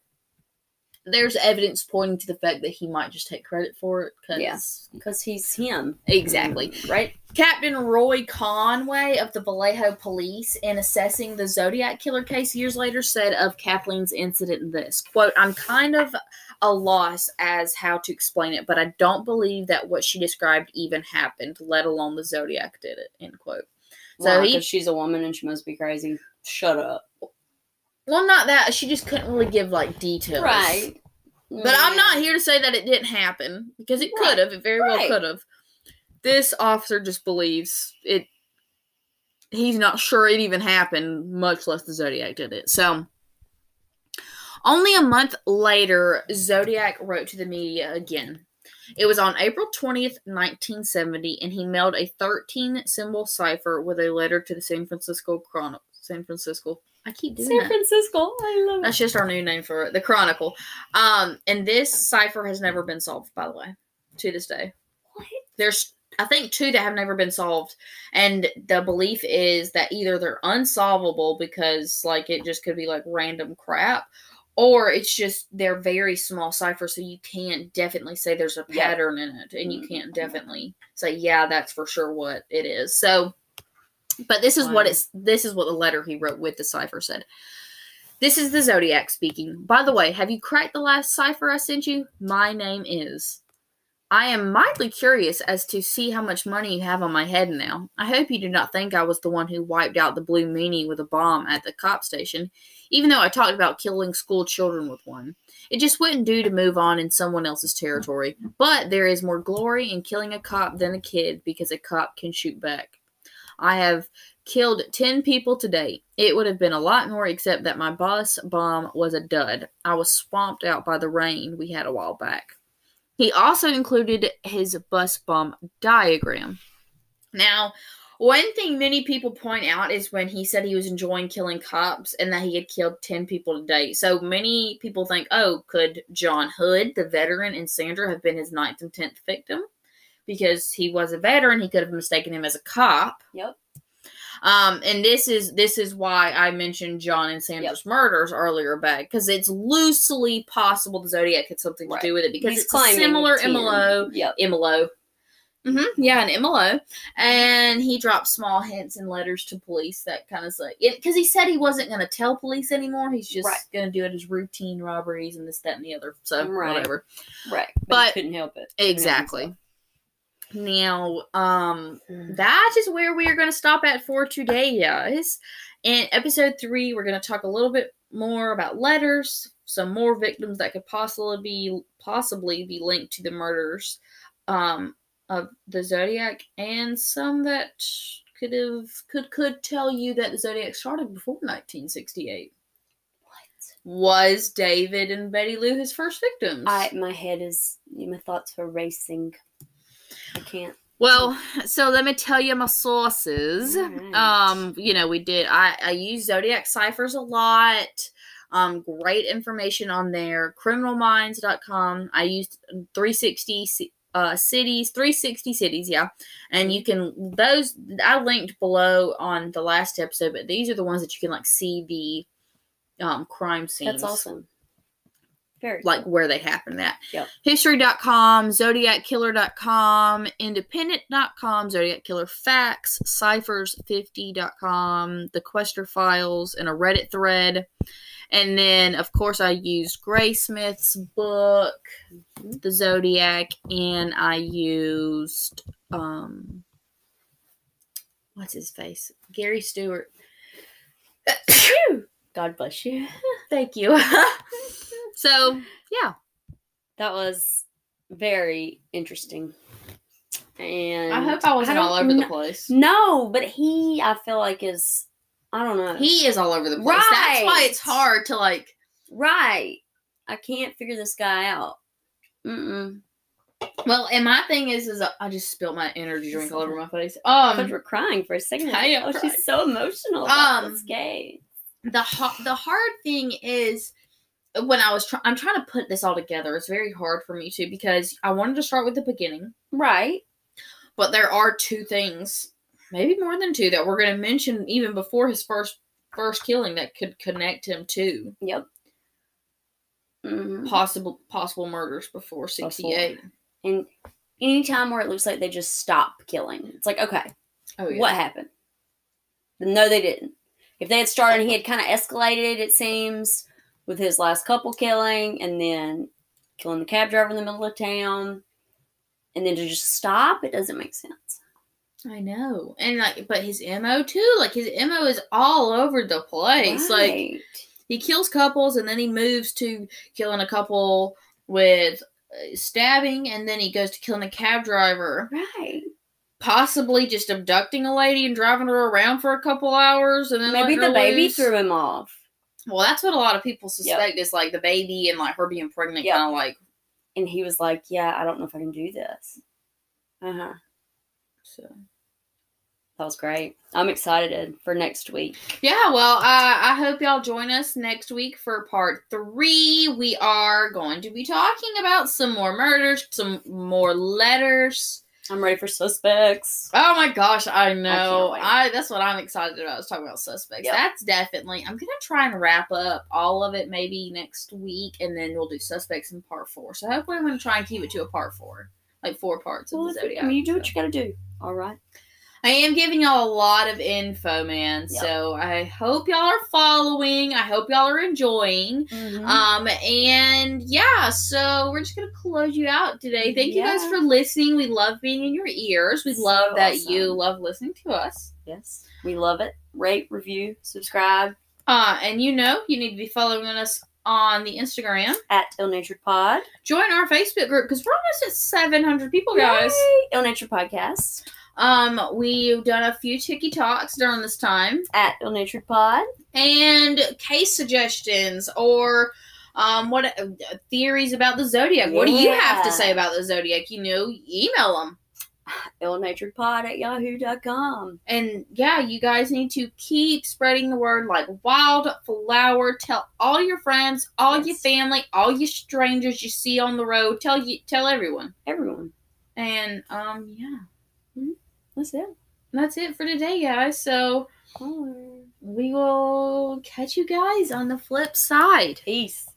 Speaker 2: There's evidence pointing to the fact that he might just take credit for it. Cause
Speaker 1: Yeah. Because he's him.
Speaker 2: Exactly. Mm-hmm.
Speaker 1: Right?
Speaker 2: Captain Roy Conway of the Vallejo Police, in assessing the Zodiac killer case years later, said of Kathleen's incident this quote, I'm kind of a loss as how to explain it, but I don't believe that what she described even happened, let alone the Zodiac did it. End quote. So
Speaker 1: So
Speaker 2: he-
Speaker 1: she's a woman and she must be crazy. Shut up.
Speaker 2: Well, not that she just couldn't really give like details.
Speaker 1: Right.
Speaker 2: But I'm mm. not here to say that it didn't happen because it
Speaker 1: Right.
Speaker 2: could have. It very well could have. This officer just believes it. He's not sure it even happened, much less the Zodiac did it. So, only a month later, Zodiac wrote to the media again. It was on April 20th, 1970, and he mailed a 13 symbol cipher with a letter to the San Francisco Chronicle. San Francisco. I keep doing
Speaker 1: San
Speaker 2: that.
Speaker 1: Francisco. I love it.
Speaker 2: That's just our new name for it, the Chronicle. Um, and this cipher has never been solved, by the way, to this day.
Speaker 1: What?
Speaker 2: There's, I think, two that have never been solved, and the belief is that either they're unsolvable because, like, it just could be like random crap, or it's just they're very small ciphers, so you can't definitely say there's a
Speaker 1: Yeah.
Speaker 2: pattern in it, and you
Speaker 1: Mm,
Speaker 2: can't definitely say, yeah, that's for sure what it is. So, but this is what it's. This is what the letter he wrote with the cipher said. This is the Zodiac speaking. By the way, have you cracked the last cipher I sent you? My name is. I am mildly curious as to see how much money you have on my head now. I hope you do not think I was the one who wiped out the Blue Meanie with a bomb at the cop station, even though I talked about killing school children with one. It just wouldn't do to move on in someone else's territory. But there is more glory in killing a cop than a kid because a cop can shoot back. I have killed 10 people today. It would have been a lot more, except that my bus bomb was a dud. I was swamped out by the rain we had a while back. He also included his bus bomb diagram. Now, one thing many people point out is when he said he was enjoying killing cops and that he had killed 10 people today. So many people think, oh, could John Hood, the veteran, and Sandra have been his ninth and 10th victim? Because he was a veteran, he could have mistaken him as a cop.
Speaker 1: Yep.
Speaker 2: Um, and this is this is why I mentioned John and Sandra's murders earlier back because it's loosely possible the Zodiac had something
Speaker 1: Right.
Speaker 2: to do with it because
Speaker 1: He's
Speaker 2: it's a similar
Speaker 1: 10.
Speaker 2: MLO,
Speaker 1: Yep.
Speaker 2: MLO. hmm yeah, an MLO, and he dropped small hints and letters to police that kind of like because he said he wasn't going to tell police anymore. He's just
Speaker 1: Right.
Speaker 2: going to do it as routine robberies and this, that, and the other. So
Speaker 1: Right.
Speaker 2: whatever.
Speaker 1: Right.
Speaker 2: But-
Speaker 1: he couldn't help it.
Speaker 2: Exactly. Now, um,
Speaker 1: Mm.
Speaker 2: that is where we are going to stop at for today, guys. In episode three, we're going to talk a little bit more about letters, some more victims that could possibly be possibly be linked to the murders um, of the Zodiac, and some that could have could could tell you that the Zodiac started before 1968.
Speaker 1: What?
Speaker 2: Was David and Betty Lou his first victims?
Speaker 1: I my head is my thoughts are racing. I can't.
Speaker 2: Well, so let me tell you my sources.
Speaker 1: Alright.
Speaker 2: Um, you know, we did I I use zodiac ciphers a lot. Um, great information on there. Criminalminds.com. I used 360 uh, cities, 360 cities, yeah. And you can those I linked below on the last episode, but these are the ones that you can like see the um crime scenes.
Speaker 1: That's awesome. Very
Speaker 2: Like
Speaker 1: cool.
Speaker 2: where they happen at.
Speaker 1: Yep.
Speaker 2: History.com, ZodiacKiller.com, Independent.com, Zodiac Killer Facts, Ciphers50.com, The Quester Files, and a Reddit thread. And then, of course, I used Graysmith's book,
Speaker 1: Mhm.
Speaker 2: The Zodiac, and I used um what's his face? Gary Stewart.
Speaker 1: God bless you.
Speaker 2: Thank you. so yeah.
Speaker 1: That was very interesting. And
Speaker 2: I hope I wasn't
Speaker 1: don't
Speaker 2: all over the place.
Speaker 1: No, but he, I feel like is, I don't know.
Speaker 2: He is all over the place. That's why it's hard to like
Speaker 1: right. I can't figure this guy out. Mm-mm.
Speaker 2: Well, and my thing is, is I just spilled my energy drink all over my face.
Speaker 1: I
Speaker 2: Um,
Speaker 1: were crying for a second.
Speaker 2: I am
Speaker 1: oh,
Speaker 2: crying.
Speaker 1: she's so emotional about
Speaker 2: Um,
Speaker 1: this game.
Speaker 2: the ho- the hard thing is when I was trying. I'm trying to put this all together. It's very hard for me too because I wanted to start with the beginning,
Speaker 1: Right.
Speaker 2: but there are two things, maybe more than two, that we're going to mention even before his first first killing that could connect him to
Speaker 1: Yep. hmm
Speaker 2: possible possible murders before 68.
Speaker 1: And anytime where it looks like they just stop killing, it's like, okay,
Speaker 2: Oh yeah.
Speaker 1: what happened? No, they didn't. If they had started, he had kind of escalated, it seems, with his last couple killing, and then killing the cab driver in the middle of town, and then to just stop, it doesn't make sense.
Speaker 2: I know. And like but his MO too, like his MO is all over the place. Like he kills couples and then he moves to killing a couple with uh, stabbing and then he goes to killing a cab driver
Speaker 1: right.
Speaker 2: possibly just abducting a lady and driving her around for a couple hours and then
Speaker 1: Maybe the
Speaker 2: her
Speaker 1: baby
Speaker 2: loose.
Speaker 1: threw him off,
Speaker 2: well that's what a lot of people suspect is like the baby and like her being pregnant
Speaker 1: Yep.
Speaker 2: kind of like
Speaker 1: and he was like, "Yeah, I don't know if I can do this." Uh huh.
Speaker 2: so
Speaker 1: That was great. I'm excited for next week.
Speaker 2: yeah well uh, i hope y'all join us next week for part three we are going to be talking about some more murders some more letters
Speaker 1: I'm ready for suspects.
Speaker 2: Oh my gosh, I know.
Speaker 1: wait.
Speaker 2: I, that's what I'm excited about. I was talking about suspects.
Speaker 1: Yep.
Speaker 2: That's definitely. I'm gonna try and wrap up all of it maybe next week, and then we'll do suspects in part four. So hopefully, I'm gonna try and keep it to a part four, like four parts of the zodiac.
Speaker 1: I mean, you do what you got to do. All right.
Speaker 2: I am giving y'all a lot of info, man.
Speaker 1: Yep.
Speaker 2: So I hope y'all are following. I hope y'all are enjoying.
Speaker 1: Mm-hmm.
Speaker 2: Um, and yeah, so we're just gonna close you out today. Thank you guys for listening. We love being in your ears. We
Speaker 1: So
Speaker 2: love that
Speaker 1: awesome.
Speaker 2: you love listening to us.
Speaker 1: yes, we love it. Rate, review, subscribe
Speaker 2: Uh, and you know, you need to be following us on the Instagram.
Speaker 1: at Ill Natured Pod.
Speaker 2: Join our Facebook group because we're almost at 700 people, guys.
Speaker 1: Yay! Ill Natured Podcast
Speaker 2: Um, we've done a few Tiki Talks during this time.
Speaker 1: at Ill Natured Pod.
Speaker 2: And case suggestions or um, what uh, theories about the zodiac. What do you have to say about the zodiac? You know, email them.
Speaker 1: Ill Natured Pod at yahoo.com.
Speaker 2: And yeah, you guys need to keep spreading the word like wildflower. Tell all your friends, all your family, all your strangers you see on the road. Tell you, tell everyone.
Speaker 1: Everyone.
Speaker 2: And um, yeah,
Speaker 1: That's it.
Speaker 2: that's it for today, guys. So we will catch you guys on the flip side.
Speaker 1: Peace.